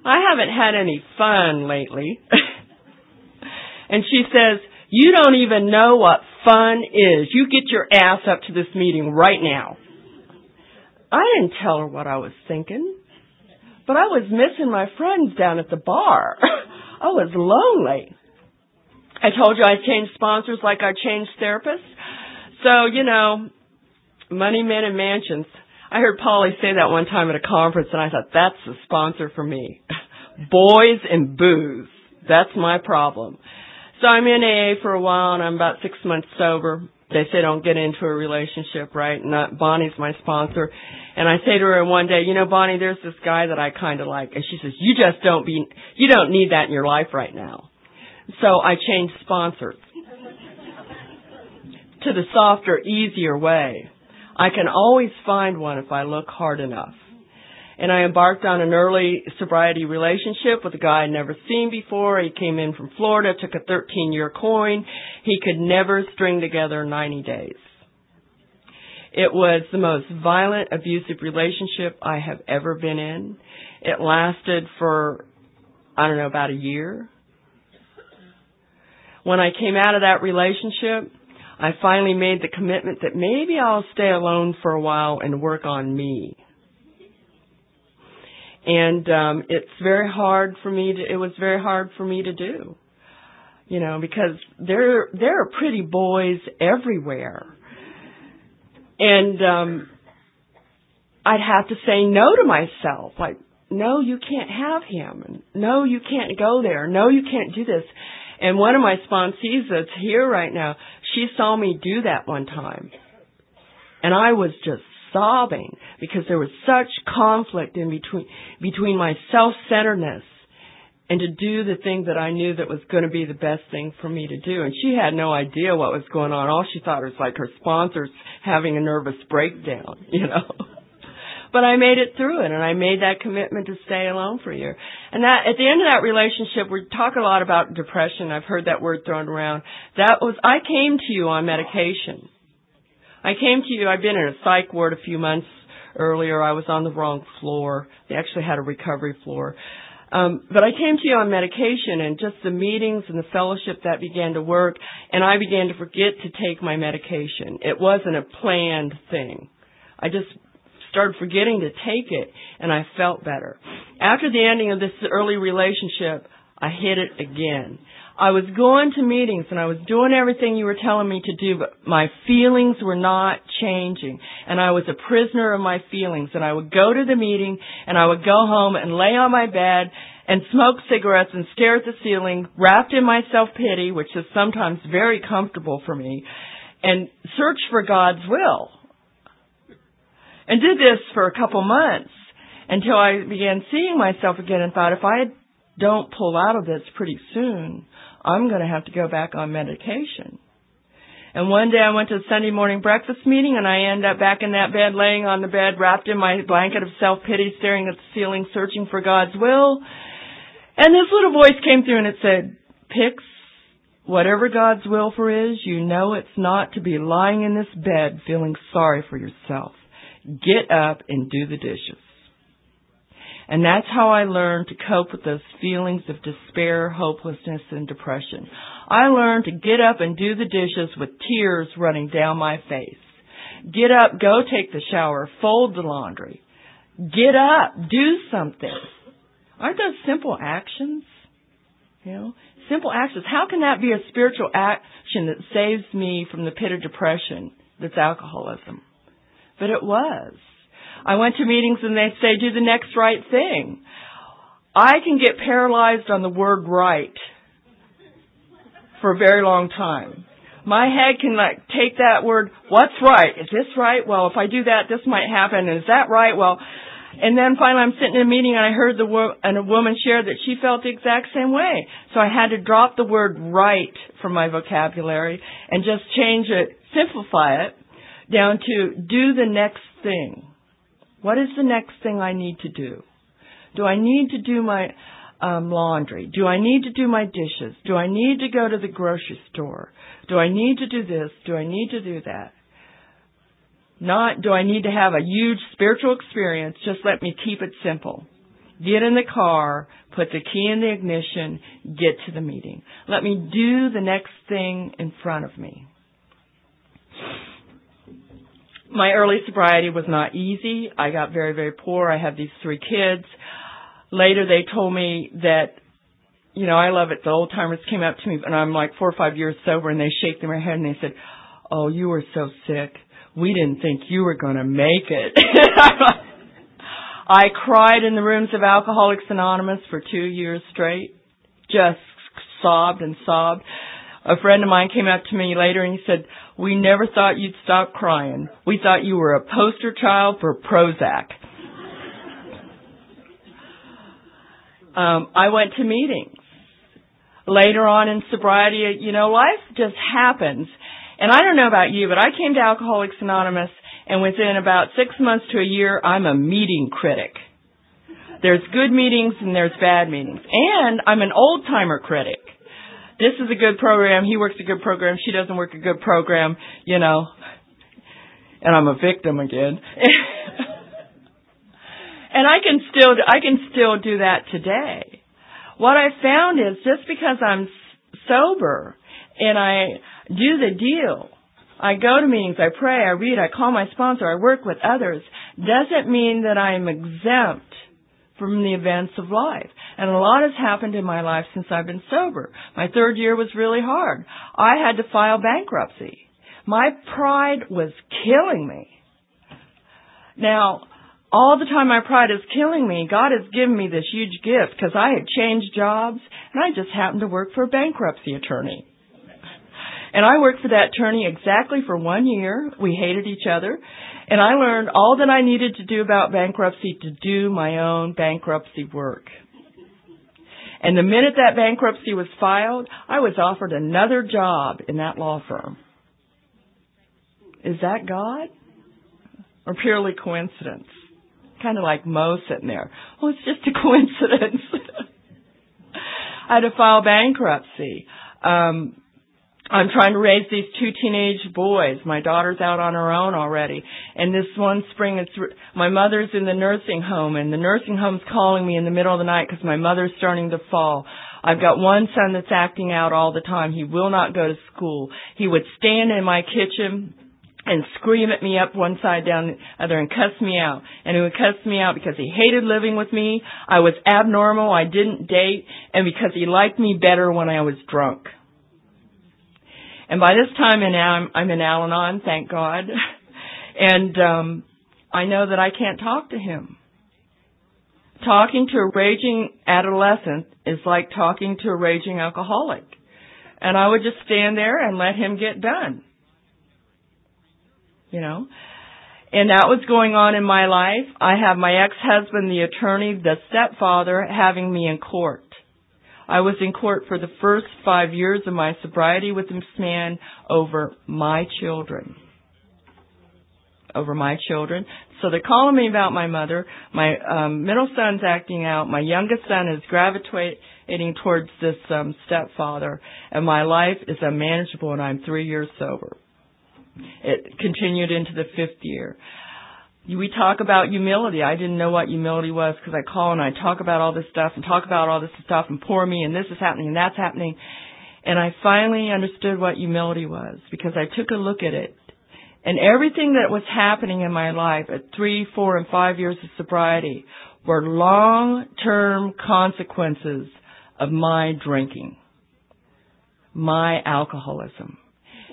I haven't had any fun lately. and she says, you don't even know what fun is. You get your ass up to this meeting right now. I didn't tell her what I was thinking, but I was missing my friends down at the bar. I was lonely. I told you I changed sponsors like I changed therapists. So, you know, money, men, and mansions. I heard Polly say that one time at a conference, and I thought, that's the sponsor for me. Boys and booze. That's my problem. So I'm in AA for a while, and I'm about six months sober. They say don't get into a relationship, right? And Bonnie's my sponsor. And I say to her one day, you know, Bonnie, there's this guy that I kind of like. And she says, you just don't be, you don't need that in your life right now. So I changed sponsors to the softer, easier way. I can always find one if I look hard enough. And I embarked on an early sobriety relationship with a guy I'd never seen before. He came in from Florida, took a 13 year coin. He could never string together 90 days. It was the most violent, abusive relationship I have ever been in. It lasted for, I don't know, about a year. When I came out of that relationship, I finally made the commitment that maybe I'll stay alone for a while and work on me. And um it's very hard for me to it was very hard for me to do. You know, because there there are pretty boys everywhere. And um I'd have to say no to myself. Like, no, you can't have him. No, you can't go there. No, you can't do this. And one of my sponsees that's here right now, she saw me do that one time. And I was just sobbing because there was such conflict in between, between my self-centeredness and to do the thing that I knew that was going to be the best thing for me to do. And she had no idea what was going on. All she thought was like her sponsors having a nervous breakdown, you know. But I made it through it and I made that commitment to stay alone for a year. And that, at the end of that relationship, we talk a lot about depression. I've heard that word thrown around. That was, I came to you on medication. I came to you, I've been in a psych ward a few months earlier. I was on the wrong floor. They actually had a recovery floor. Um, but I came to you on medication and just the meetings and the fellowship that began to work, and I began to forget to take my medication. It wasn't a planned thing. I just started forgetting to take it and I felt better. After the ending of this early relationship, I hit it again. I was going to meetings and I was doing everything you were telling me to do, but my feelings were not changing. And I was a prisoner of my feelings. And I would go to the meeting and I would go home and lay on my bed and smoke cigarettes and stare at the ceiling, wrapped in my self-pity, which is sometimes very comfortable for me, and search for God's will and did this for a couple months until I began seeing myself again and thought if I don't pull out of this pretty soon, I'm going to have to go back on medication. And one day I went to a Sunday morning breakfast meeting and I ended up back in that bed laying on the bed wrapped in my blanket of self-pity staring at the ceiling searching for God's will. And this little voice came through and it said, Pix, whatever God's will for is, you know it's not to be lying in this bed feeling sorry for yourself. Get up and do the dishes. And that's how I learned to cope with those feelings of despair, hopelessness, and depression. I learned to get up and do the dishes with tears running down my face. Get up, go take the shower, fold the laundry. Get up, do something. Aren't those simple actions? You know, simple actions. How can that be a spiritual action that saves me from the pit of depression that's alcoholism? but it was. I went to meetings and they'd say, do the next right thing. I can get paralyzed on the word right for a very long time. My head can like take that word, what's right? Is this right? Well, if I do that, this might happen. Is that right? Well, and then finally I'm sitting in a meeting and I heard the wo- and a woman share that she felt the exact same way. So I had to drop the word right from my vocabulary and just change it, simplify it down to do the next thing. What is the next thing I need to do? Do I need to do my um, laundry? Do I need to do my dishes? Do I need to go to the grocery store? Do I need to do this? Do I need to do that? Not do I need to have a huge spiritual experience, just let me keep it simple. Get in the car, put the key in the ignition, get to the meeting. Let me do the next thing in front of me. My early sobriety was not easy. I got very, very poor. I had these three kids. Later they told me that, you know, I love it. The old timers came up to me and I'm like four or five years sober and they shake their head and they said, Oh, you were so sick we didn't think you were going to make it. I cried in the rooms of Alcoholics Anonymous for two years straight, just sobbed and sobbed. A friend of mine came up to me later and he said, we never thought you'd stop crying. We thought you were a poster child for Prozac. um, I went to meetings. Later on in sobriety, you know, life just happens. And I don't know about you, but I came to Alcoholics Anonymous and within about six months to a year, I'm a meeting critic. There's good meetings and there's bad meetings. And I'm an old timer critic. This is a good program. He works a good program. She doesn't work a good program, you know. And I'm a victim again. and I can still, I can still do that today. What I found is just because I'm sober and I do the deal. I go to meetings, I pray, I read, I call my sponsor, I work with others, doesn't mean that I'm exempt from the events of life. And a lot has happened in my life since I've been sober. My third year was really hard. I had to file bankruptcy. My pride was killing me. Now, all the time my pride is killing me, God has given me this huge gift because I had changed jobs and I just happened to work for a bankruptcy attorney. And I worked for that attorney exactly for one year. We hated each other. And I learned all that I needed to do about bankruptcy to do my own bankruptcy work. And the minute that bankruptcy was filed, I was offered another job in that law firm. Is that God? Or purely coincidence? Kind of like Mo sitting there. Oh, it's just a coincidence. I had to file bankruptcy. Um, I'm trying to raise these two teenage boys. My daughter's out on her own already. And this one spring, it's, my mother's in the nursing home and the nursing home's calling me in the middle of the night because my mother's starting to fall. I've got one son that's acting out all the time. He will not go to school. He would stand in my kitchen and scream at me up one side down the other and cuss me out. And he would cuss me out because he hated living with me. I was abnormal. I didn't date and because he liked me better when I was drunk. And by this time in I'm, I'm in Al-Anon, thank God. and um I know that I can't talk to him. Talking to a raging adolescent is like talking to a raging alcoholic. And I would just stand there and let him get done. You know? And that was going on in my life. I have my ex-husband, the attorney, the stepfather, having me in court. I was in court for the first five years of my sobriety with this man over my children. Over my children. So they're calling me about my mother. My um, middle son's acting out. My youngest son is gravitating towards this um, stepfather. And my life is unmanageable and I'm three years sober. It continued into the fifth year we talk about humility. I didn't know what humility was because I call and I talk about all this stuff and talk about all this stuff and poor me and this is happening and that's happening. And I finally understood what humility was because I took a look at it. And everything that was happening in my life at three, four, and five years of sobriety were long-term consequences of my drinking, my alcoholism.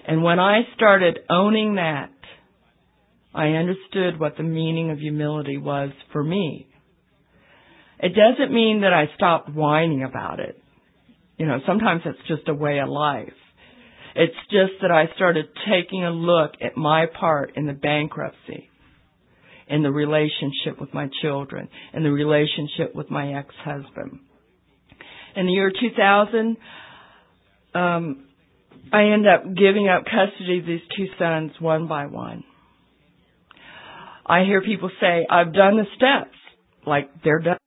And when I started owning that, I understood what the meaning of humility was for me. It doesn't mean that I stopped whining about it. You know, sometimes it's just a way of life. It's just that I started taking a look at my part in the bankruptcy, in the relationship with my children, in the relationship with my ex-husband. In the year 2000, um, I ended up giving up custody of these two sons one by one. I hear people say, I've done the steps, like they're done.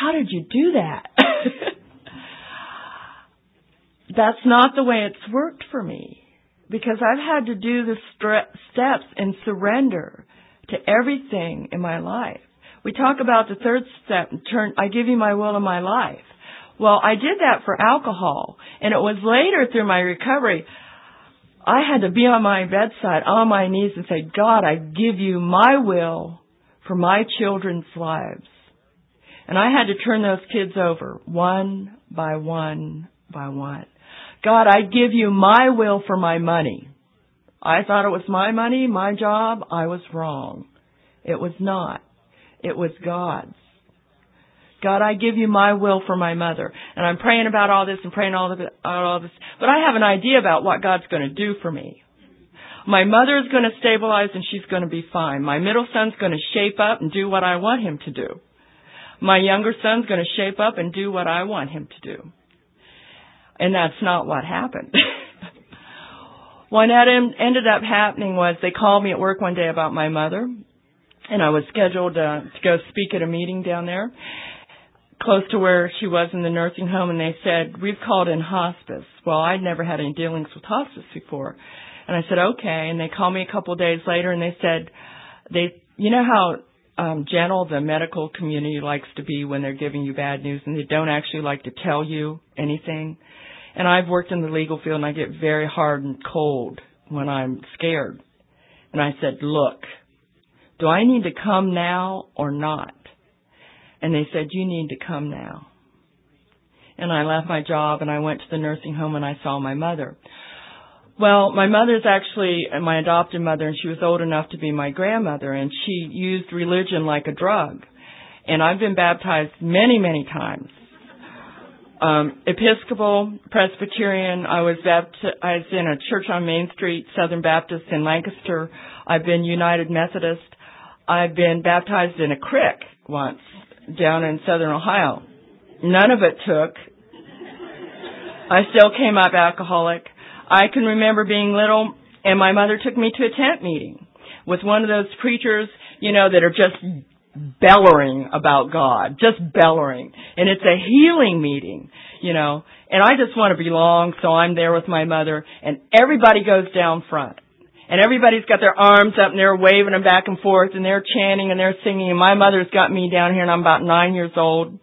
How did you do that? That's not the way it's worked for me because I've had to do the steps and surrender to everything in my life. We talk about the third step, turn, I give you my will and my life. Well, I did that for alcohol and it was later through my recovery I had to be on my bedside on my knees and say, God, I give you my will for my children's lives. And I had to turn those kids over one by one by one. God, I give you my will for my money. I thought it was my money, my job. I was wrong. It was not. It was God's. God, I give you my will for my mother. And I'm praying about all this and praying all about all this. But I have an idea about what God's going to do for me. My mother is going to stabilize and she's going to be fine. My middle son's going to shape up and do what I want him to do. My younger son's going to shape up and do what I want him to do. And that's not what happened. what ended up happening was they called me at work one day about my mother and I was scheduled to go speak at a meeting down there close to where she was in the nursing home and they said, we've called in hospice. Well, I'd never had any dealings with hospice before. And I said, okay. And they called me a couple of days later and they said, they, you know how um, gentle the medical community likes to be when they're giving you bad news and they don't actually like to tell you anything. And I've worked in the legal field and I get very hard and cold when I'm scared. And I said, look, do I need to come now or not? And they said, you need to come now. And I left my job and I went to the nursing home and I saw my mother. Well, my mother's actually my adopted mother and she was old enough to be my grandmother and she used religion like a drug. And I've been baptized many, many times. Um, Episcopal, Presbyterian, I was baptized in a church on Main Street, Southern Baptist in Lancaster. I've been United Methodist. I've been baptized in a creek once down in southern Ohio. None of it took. I still came up alcoholic. I can remember being little and my mother took me to a tent meeting with one of those preachers, you know, that are just bellowing about God, just bellowing. And it's a healing meeting, you know, and I just want to belong, so I'm there with my mother and everybody goes down front and everybody's got their arms up and they're waving them back and forth and they're chanting and they're singing and my mother's got me down here and I'm about nine years old.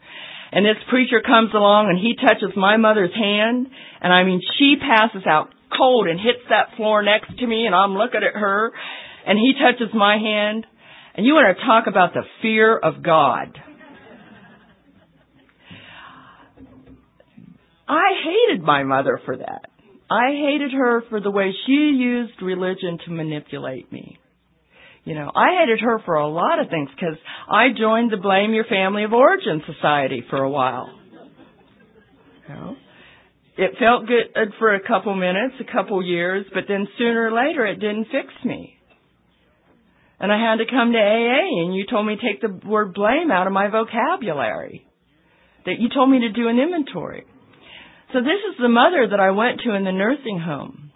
And this preacher comes along and he touches my mother's hand and I mean she passes out cold and hits that floor next to me and I'm looking at her and he touches my hand and you want to talk about the fear of God. I hated my mother for that. I hated her for the way she used religion to manipulate me. You know, I hated her for a lot of things because I joined the Blame Your Family of Origin Society for a while. You know, it felt good for a couple minutes, a couple years, but then sooner or later it didn't fix me. And I had to come to AA and you told me to take the word blame out of my vocabulary. That you told me to do an inventory. So this is the mother that I went to in the nursing home.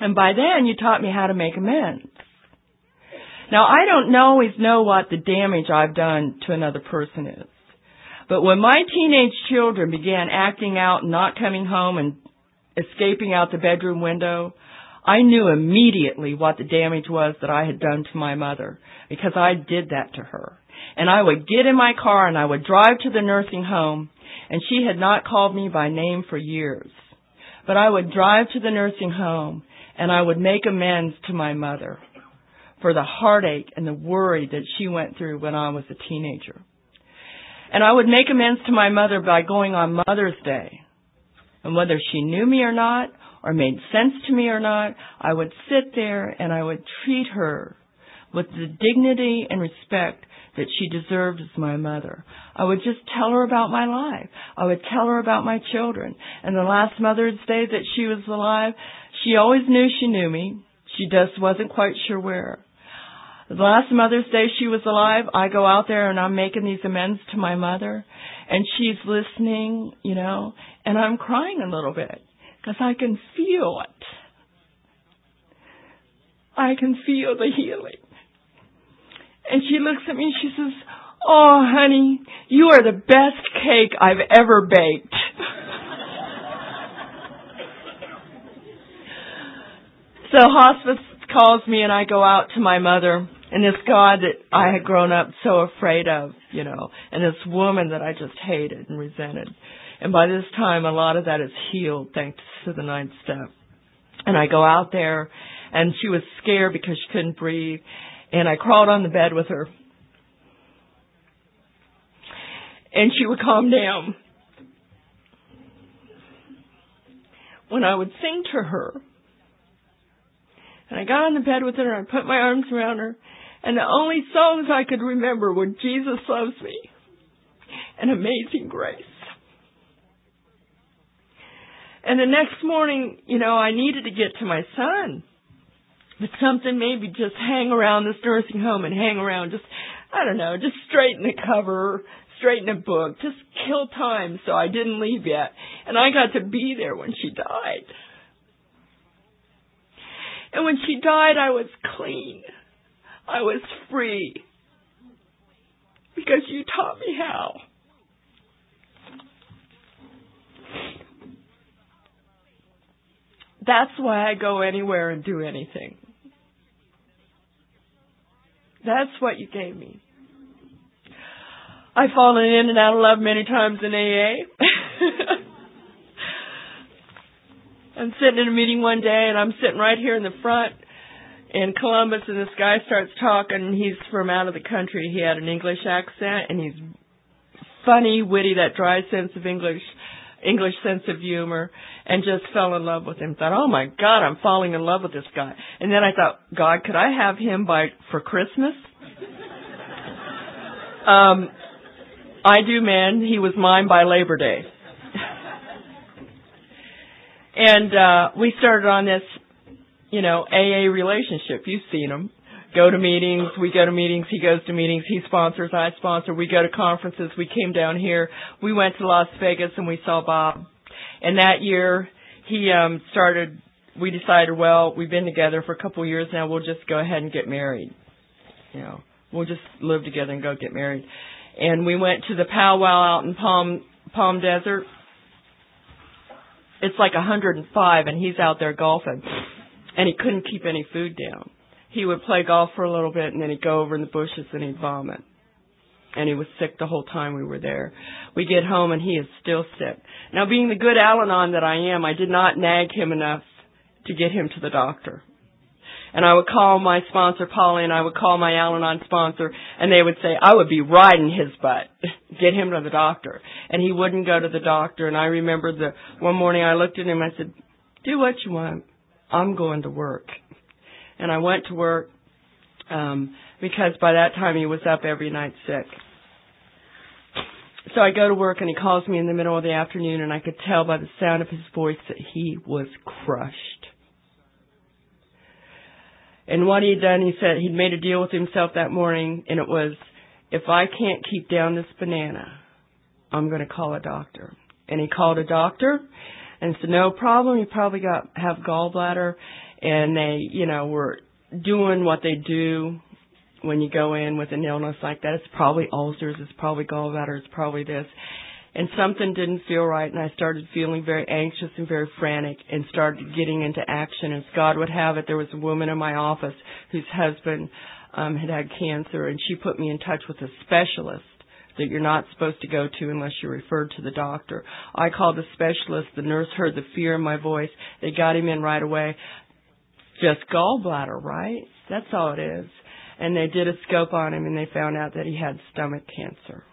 And by then you taught me how to make amends. Now I don't always know what the damage I've done to another person is. But when my teenage children began acting out and not coming home and escaping out the bedroom window, I knew immediately what the damage was that I had done to my mother because I did that to her. And I would get in my car and I would drive to the nursing home and she had not called me by name for years. But I would drive to the nursing home and I would make amends to my mother for the heartache and the worry that she went through when I was a teenager. And I would make amends to my mother by going on Mother's Day. And whether she knew me or not, or made sense to me or not, I would sit there and I would treat her with the dignity and respect that she deserved as my mother. I would just tell her about my life. I would tell her about my children. And the last Mother's Day that she was alive, she always knew she knew me. She just wasn't quite sure where. The last Mother's Day she was alive, I go out there and I'm making these amends to my mother and she's listening, you know, and I'm crying a little bit because I can feel it. I can feel the healing. And she looks at me and she says, Oh, honey, you are the best cake I've ever baked. so hospice calls me and I go out to my mother and this God that I had grown up so afraid of, you know, and this woman that I just hated and resented. And by this time, a lot of that is healed thanks to the ninth step. And I go out there and she was scared because she couldn't breathe. And I crawled on the bed with her. And she would calm down. When I would sing to her, and I got on the bed with her and I put my arms around her, and the only songs I could remember were Jesus Loves Me and Amazing Grace. And the next morning, you know, I needed to get to my son but something maybe just hang around this nursing home and hang around just I don't know, just straighten the cover, straighten a book, just kill time so I didn't leave yet. And I got to be there when she died. And when she died I was clean. I was free. Because you taught me how. That's why I go anywhere and do anything. That's what you gave me. I've fallen in and out of love many times in AA. I'm sitting in a meeting one day and I'm sitting right here in the front in Columbus and this guy starts talking. He's from out of the country. He had an English accent and he's funny, witty, that dry sense of English, English sense of humor and just fell in love with him. Thought, oh my God, I'm falling in love with this guy. And then I thought, God, could I have him by for Christmas? um, I do, man. He was mine by Labor Day. and uh we started on this, you know, AA relationship. You've seen him. Go to meetings, we go to meetings, he goes to meetings, he sponsors, I sponsor, we go to conferences, we came down here, we went to Las Vegas and we saw Bob and that year, he um started. We decided, well, we've been together for a couple of years now. We'll just go ahead and get married. You know, we'll just live together and go get married. And we went to the powwow out in Palm Palm Desert. It's like 105, and he's out there golfing, and he couldn't keep any food down. He would play golf for a little bit, and then he'd go over in the bushes and he'd vomit and he was sick the whole time we were there. We get home and he is still sick. Now being the good Al-Anon that I am, I did not nag him enough to get him to the doctor. And I would call my sponsor, Polly, and I would call my Al-Anon sponsor, and they would say, I would be riding his butt. Get him to the doctor. And he wouldn't go to the doctor. And I remember the one morning I looked at him, and I said, do what you want. I'm going to work. And I went to work, um, because by that time he was up every night sick. So I go to work and he calls me in the middle of the afternoon and I could tell by the sound of his voice that he was crushed. And what he'd done, he said he'd made a deal with himself that morning and it was, if I can't keep down this banana, I'm going to call a doctor. And he called a doctor and said, no problem, you probably got, have gallbladder. And they, you know, were doing what they do when you go in with an illness like that. It's probably ulcers, it's probably gallbladder, it's probably this. And something didn't feel right, and I started feeling very anxious and very frantic and started getting into action. As God would have it, there was a woman in my office whose husband um, had had cancer, and she put me in touch with a specialist that you're not supposed to go to unless you're referred to the doctor. I called the specialist. The nurse heard the fear in my voice. They got him in right away. Just gallbladder, right? That's all it is and they did a scope on him and they found out that he had stomach cancer.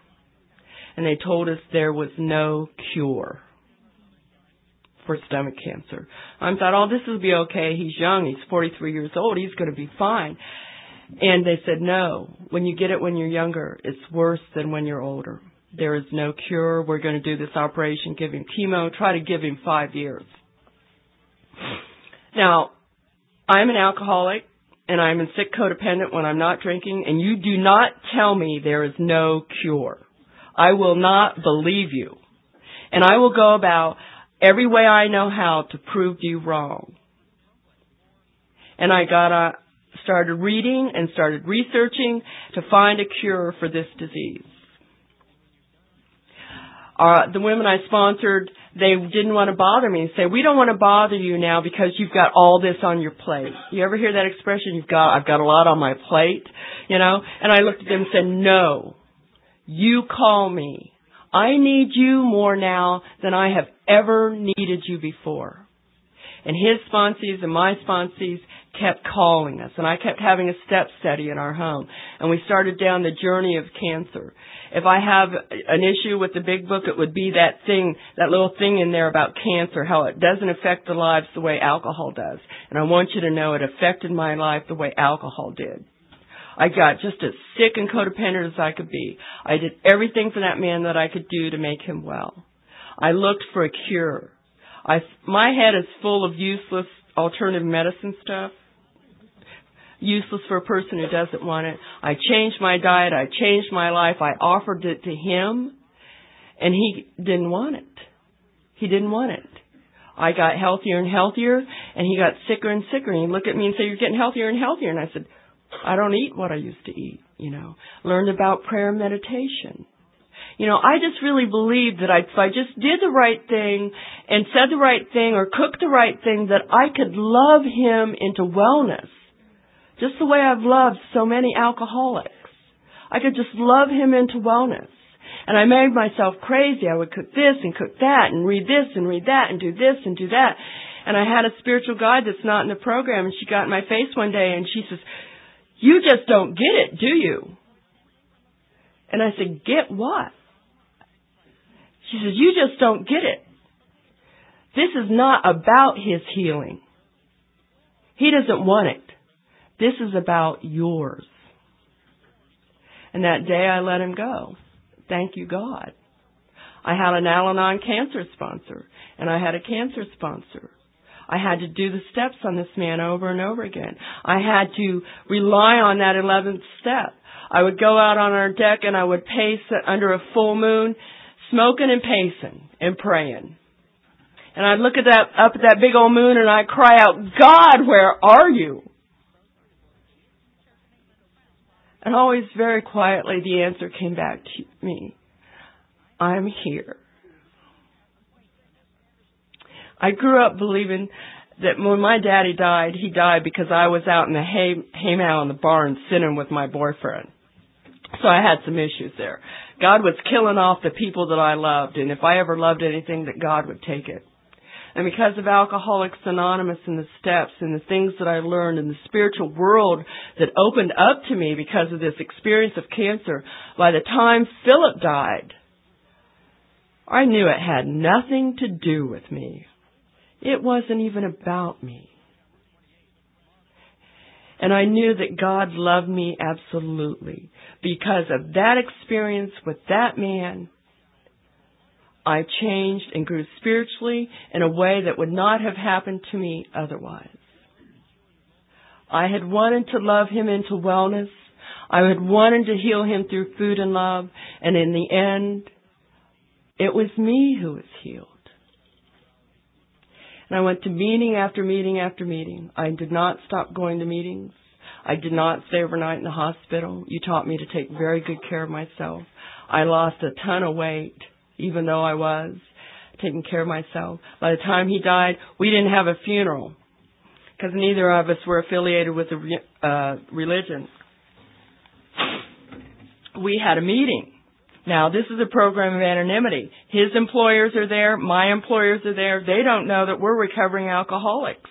And they told us there was no cure for stomach cancer. I thought, oh, this will be okay. He's young. He's 43 years old. He's going to be fine. And they said, no, when you get it when you're younger, it's worse than when you're older. There is no cure. We're going to do this operation, give him chemo, try to give him five years. Now, I'm an alcoholic and I'm a sick codependent when I'm not drinking, and you do not tell me there is no cure. I will not believe you. And I will go about every way I know how to prove you wrong. And I got a, started reading and started researching to find a cure for this disease. Uh, the women I sponsored, they didn't want to bother me and say, we don't want to bother you now because you've got all this on your plate. You ever hear that expression? You've got, I've got a lot on my plate, you know? And I looked at them and said, no, you call me. I need you more now than I have ever needed you before. And his sponsees and my sponsees kept calling us and I kept having a step study in our home and we started down the journey of cancer. If I have an issue with the big book, it would be that thing, that little thing in there about cancer, how it doesn't affect the lives the way alcohol does. And I want you to know it affected my life the way alcohol did. I got just as sick and codependent as I could be. I did everything for that man that I could do to make him well. I looked for a cure. I, my head is full of useless alternative medicine stuff useless for a person who doesn't want it. I changed my diet. I changed my life. I offered it to him and he didn't want it. He didn't want it. I got healthier and healthier and he got sicker and sicker and he'd look at me and say, you're getting healthier and healthier. And I said, I don't eat what I used to eat, you know. Learned about prayer and meditation. You know, I just really believed that I, if I just did the right thing and said the right thing or cooked the right thing, that I could love him into wellness just the way I've loved so many alcoholics. I could just love him into wellness. And I made myself crazy. I would cook this and cook that and read this and read that and do this and do that. And I had a spiritual guide that's not in the program and she got in my face one day and she says, you just don't get it, do you? And I said, get what? She says, you just don't get it. This is not about his healing. He doesn't want it. This is about yours. And that day I let him go. Thank you, God. I had an Al Anon cancer sponsor, and I had a cancer sponsor. I had to do the steps on this man over and over again. I had to rely on that 11th step. I would go out on our deck and I would pace under a full moon, smoking and pacing and praying. And I'd look at that, up at that big old moon and I'd cry out, God, where are you? And always very quietly the answer came back to me. I'm here. I grew up believing that when my daddy died, he died because I was out in the hay, haymow in the barn sinning with my boyfriend. So I had some issues there. God was killing off the people that I loved, and if I ever loved anything, that God would take it. And because of Alcoholics Anonymous and the steps and the things that I learned and the spiritual world that opened up to me because of this experience of cancer, by the time Philip died, I knew it had nothing to do with me. It wasn't even about me. And I knew that God loved me absolutely because of that experience with that man I changed and grew spiritually in a way that would not have happened to me otherwise. I had wanted to love him into wellness. I had wanted to heal him through food and love. And in the end, it was me who was healed. And I went to meeting after meeting after meeting. I did not stop going to meetings. I did not stay overnight in the hospital. You taught me to take very good care of myself. I lost a ton of weight even though I was taking care of myself. By the time he died, we didn't have a funeral because neither of us were affiliated with a uh, religion. We had a meeting. Now, this is a program of anonymity. His employers are there, my employers are there. They don't know that we're recovering alcoholics.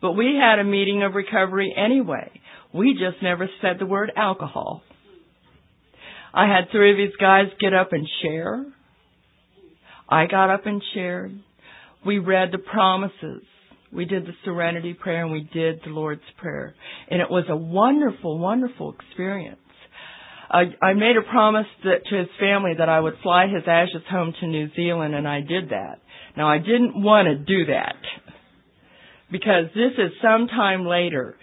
But we had a meeting of recovery anyway. We just never said the word alcohol. I had three of these guys get up and share I got up and shared. We read the promises. We did the serenity prayer and we did the Lord's Prayer. And it was a wonderful, wonderful experience. I, I made a promise that, to his family that I would fly his ashes home to New Zealand and I did that. Now I didn't want to do that because this is some time later.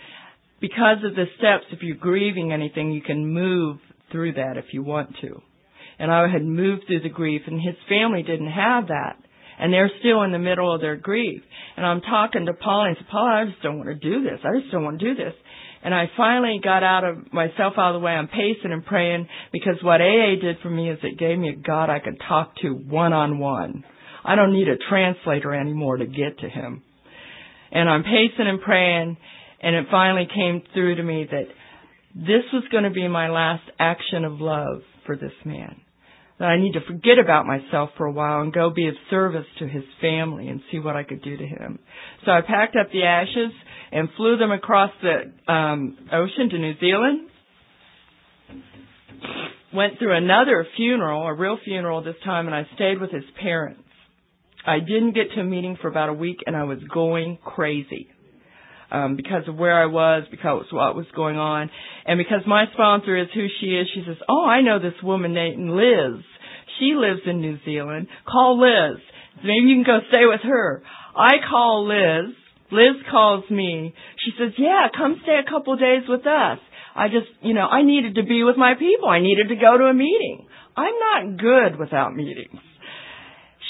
Because of the steps, if you're grieving anything, you can move through that if you want to. And I had moved through the grief and his family didn't have that. And they're still in the middle of their grief. And I'm talking to Paula and I said, Paula, I just don't want to do this. I just don't want to do this. And I finally got out of myself out of the way. I'm pacing and praying because what AA did for me is it gave me a God I could talk to one on one. I don't need a translator anymore to get to him. And I'm pacing and praying and it finally came through to me that this was going to be my last action of love for this man. That I need to forget about myself for a while and go be of service to his family and see what I could do to him. So I packed up the ashes and flew them across the um, ocean to New Zealand. Went through another funeral, a real funeral this time, and I stayed with his parents. I didn't get to a meeting for about a week, and I was going crazy um, because of where I was, because what was going on, and because my sponsor is who she is. She says, "Oh, I know this woman named Liz. She lives in New Zealand. Call Liz. Maybe you can go stay with her." I call Liz. Liz calls me. She says, "Yeah, come stay a couple days with us." I just, you know, I needed to be with my people. I needed to go to a meeting. I'm not good without meetings.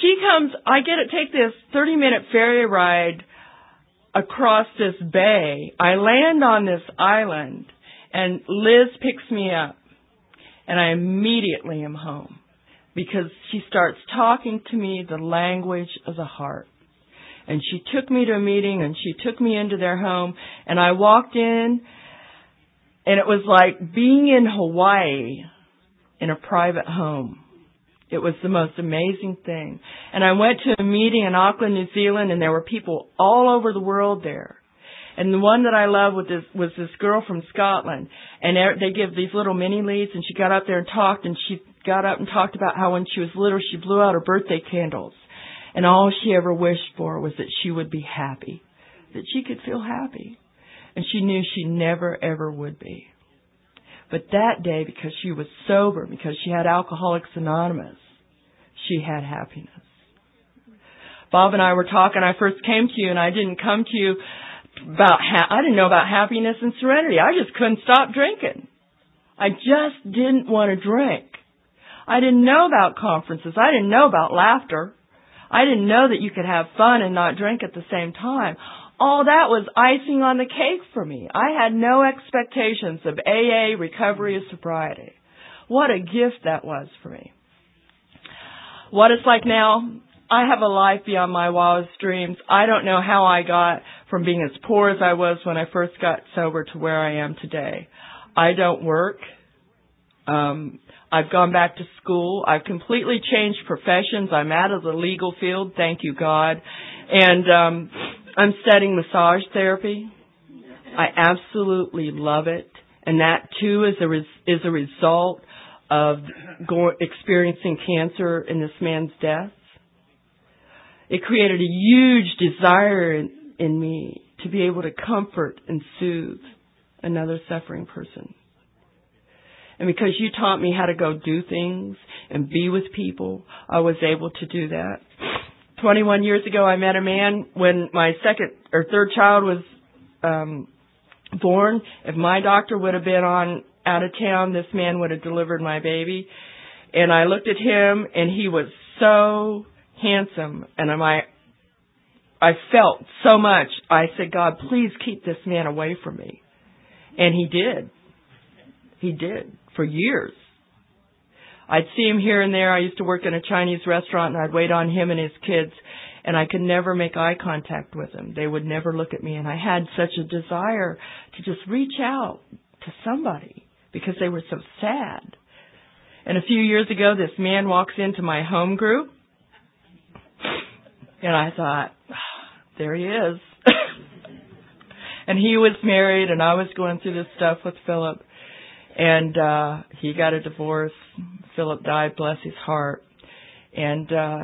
She comes, I get to take this 30 minute ferry ride across this bay. I land on this island and Liz picks me up and I immediately am home because she starts talking to me the language of the heart. And she took me to a meeting and she took me into their home and I walked in and it was like being in Hawaii in a private home. It was the most amazing thing. And I went to a meeting in Auckland, New Zealand, and there were people all over the world there. And the one that I love was this, was this girl from Scotland. And er, they give these little mini leads, and she got up there and talked, and she got up and talked about how when she was little, she blew out her birthday candles. And all she ever wished for was that she would be happy, that she could feel happy. And she knew she never ever would be. But that day, because she was sober, because she had Alcoholics Anonymous, she had happiness. Bob and I were talking. I first came to you, and I didn't come to you about ha- I didn't know about happiness and serenity. I just couldn't stop drinking. I just didn't want to drink. I didn't know about conferences. I didn't know about laughter. I didn't know that you could have fun and not drink at the same time all that was icing on the cake for me. I had no expectations of AA, recovery, or sobriety. What a gift that was for me. What it's like now, I have a life beyond my wildest dreams. I don't know how I got from being as poor as I was when I first got sober to where I am today. I don't work. Um, I've gone back to school. I've completely changed professions. I'm out of the legal field, thank you God. And um I'm studying massage therapy. I absolutely love it, and that too is a res- is a result of go- experiencing cancer in this man's death. It created a huge desire in, in me to be able to comfort and soothe another suffering person. And because you taught me how to go do things and be with people, I was able to do that. 21 years ago, I met a man when my second or third child was um, born. If my doctor would have been on out of town, this man would have delivered my baby. And I looked at him, and he was so handsome, and I, I felt so much. I said, God, please keep this man away from me. And he did. He did for years. I'd see him here and there. I used to work in a Chinese restaurant and I'd wait on him and his kids and I could never make eye contact with them. They would never look at me and I had such a desire to just reach out to somebody because they were so sad. And a few years ago this man walks into my home group and I thought, there he is. and he was married and I was going through this stuff with Philip and uh he got a divorce Philip died, bless his heart. And uh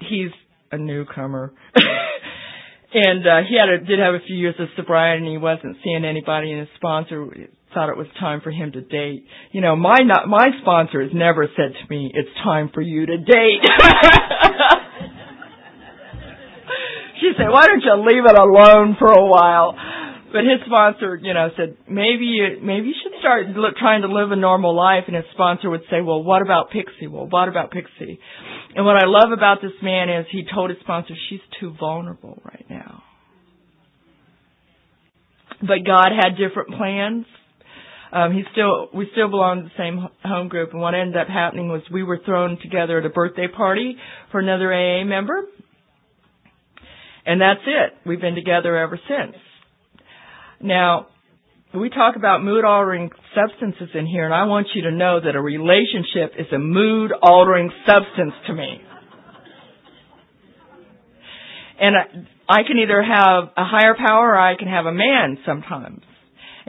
he's a newcomer. and uh, he had a, did have a few years of sobriety, and he wasn't seeing anybody. And his sponsor thought it was time for him to date. You know, my not, my sponsor has never said to me, "It's time for you to date." she said, "Why don't you leave it alone for a while?" But his sponsor, you know, said maybe you maybe you should start look, trying to live a normal life. And his sponsor would say, "Well, what about Pixie? Well, what about Pixie?" And what I love about this man is he told his sponsor, "She's too vulnerable right now." But God had different plans. Um, he still, we still belong to the same home group. And what ended up happening was we were thrown together at a birthday party for another AA member. And that's it. We've been together ever since. Now, we talk about mood altering substances in here, and I want you to know that a relationship is a mood altering substance to me. And I, I can either have a higher power or I can have a man sometimes.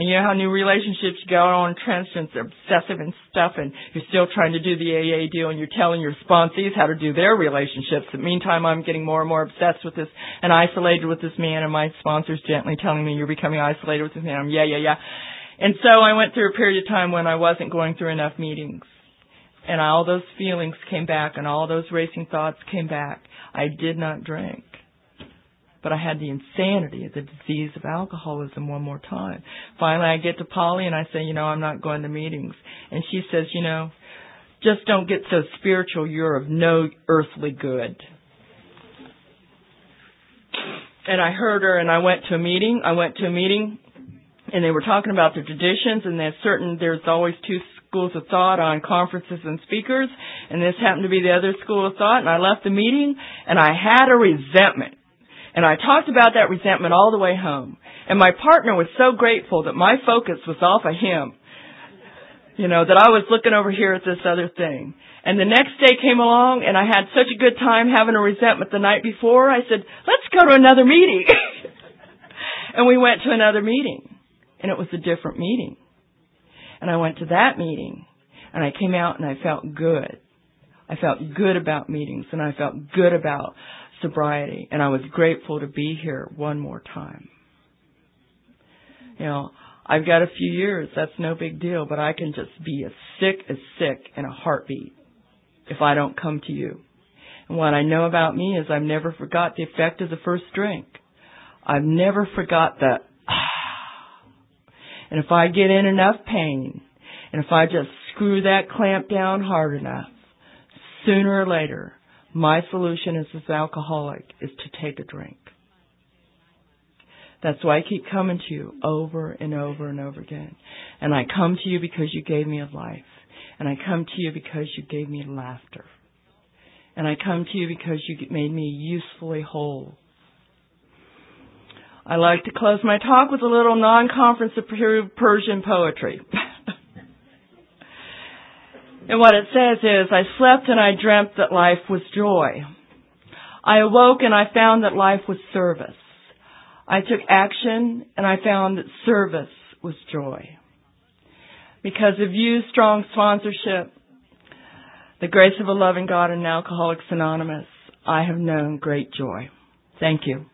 And you know how new relationships go on trends and obsessive and stuff and you're still trying to do the AA deal and you're telling your sponsees how to do their relationships. In the meantime, I'm getting more and more obsessed with this and isolated with this man and my sponsor's gently telling me you're becoming isolated with this man. I'm, yeah, yeah, yeah. And so I went through a period of time when I wasn't going through enough meetings. And all those feelings came back and all those racing thoughts came back. I did not drink but I had the insanity of the disease of alcoholism one more time. Finally, I get to Polly and I say, you know, I'm not going to meetings. And she says, you know, just don't get so spiritual. You're of no earthly good. And I heard her and I went to a meeting. I went to a meeting and they were talking about the traditions and there's certain, there's always two schools of thought on conferences and speakers and this happened to be the other school of thought and I left the meeting and I had a resentment and I talked about that resentment all the way home. And my partner was so grateful that my focus was off of him. You know, that I was looking over here at this other thing. And the next day came along and I had such a good time having a resentment the night before. I said, let's go to another meeting. and we went to another meeting. And it was a different meeting. And I went to that meeting and I came out and I felt good. I felt good about meetings and I felt good about sobriety, and I was grateful to be here one more time. You know, I've got a few years, that's no big deal, but I can just be as sick as sick in a heartbeat if I don't come to you. And what I know about me is I've never forgot the effect of the first drink. I've never forgot the ah. And if I get in enough pain, and if I just screw that clamp down hard enough, sooner or later, my solution as an alcoholic is to take a drink. That's why I keep coming to you over and over and over again. And I come to you because you gave me a life. And I come to you because you gave me laughter. And I come to you because you made me usefully whole. I like to close my talk with a little non-conference approved Persian poetry. And what it says is, I slept and I dreamt that life was joy. I awoke and I found that life was service. I took action and I found that service was joy. Because of you, strong sponsorship, the grace of a loving God and Alcoholics Anonymous, I have known great joy. Thank you.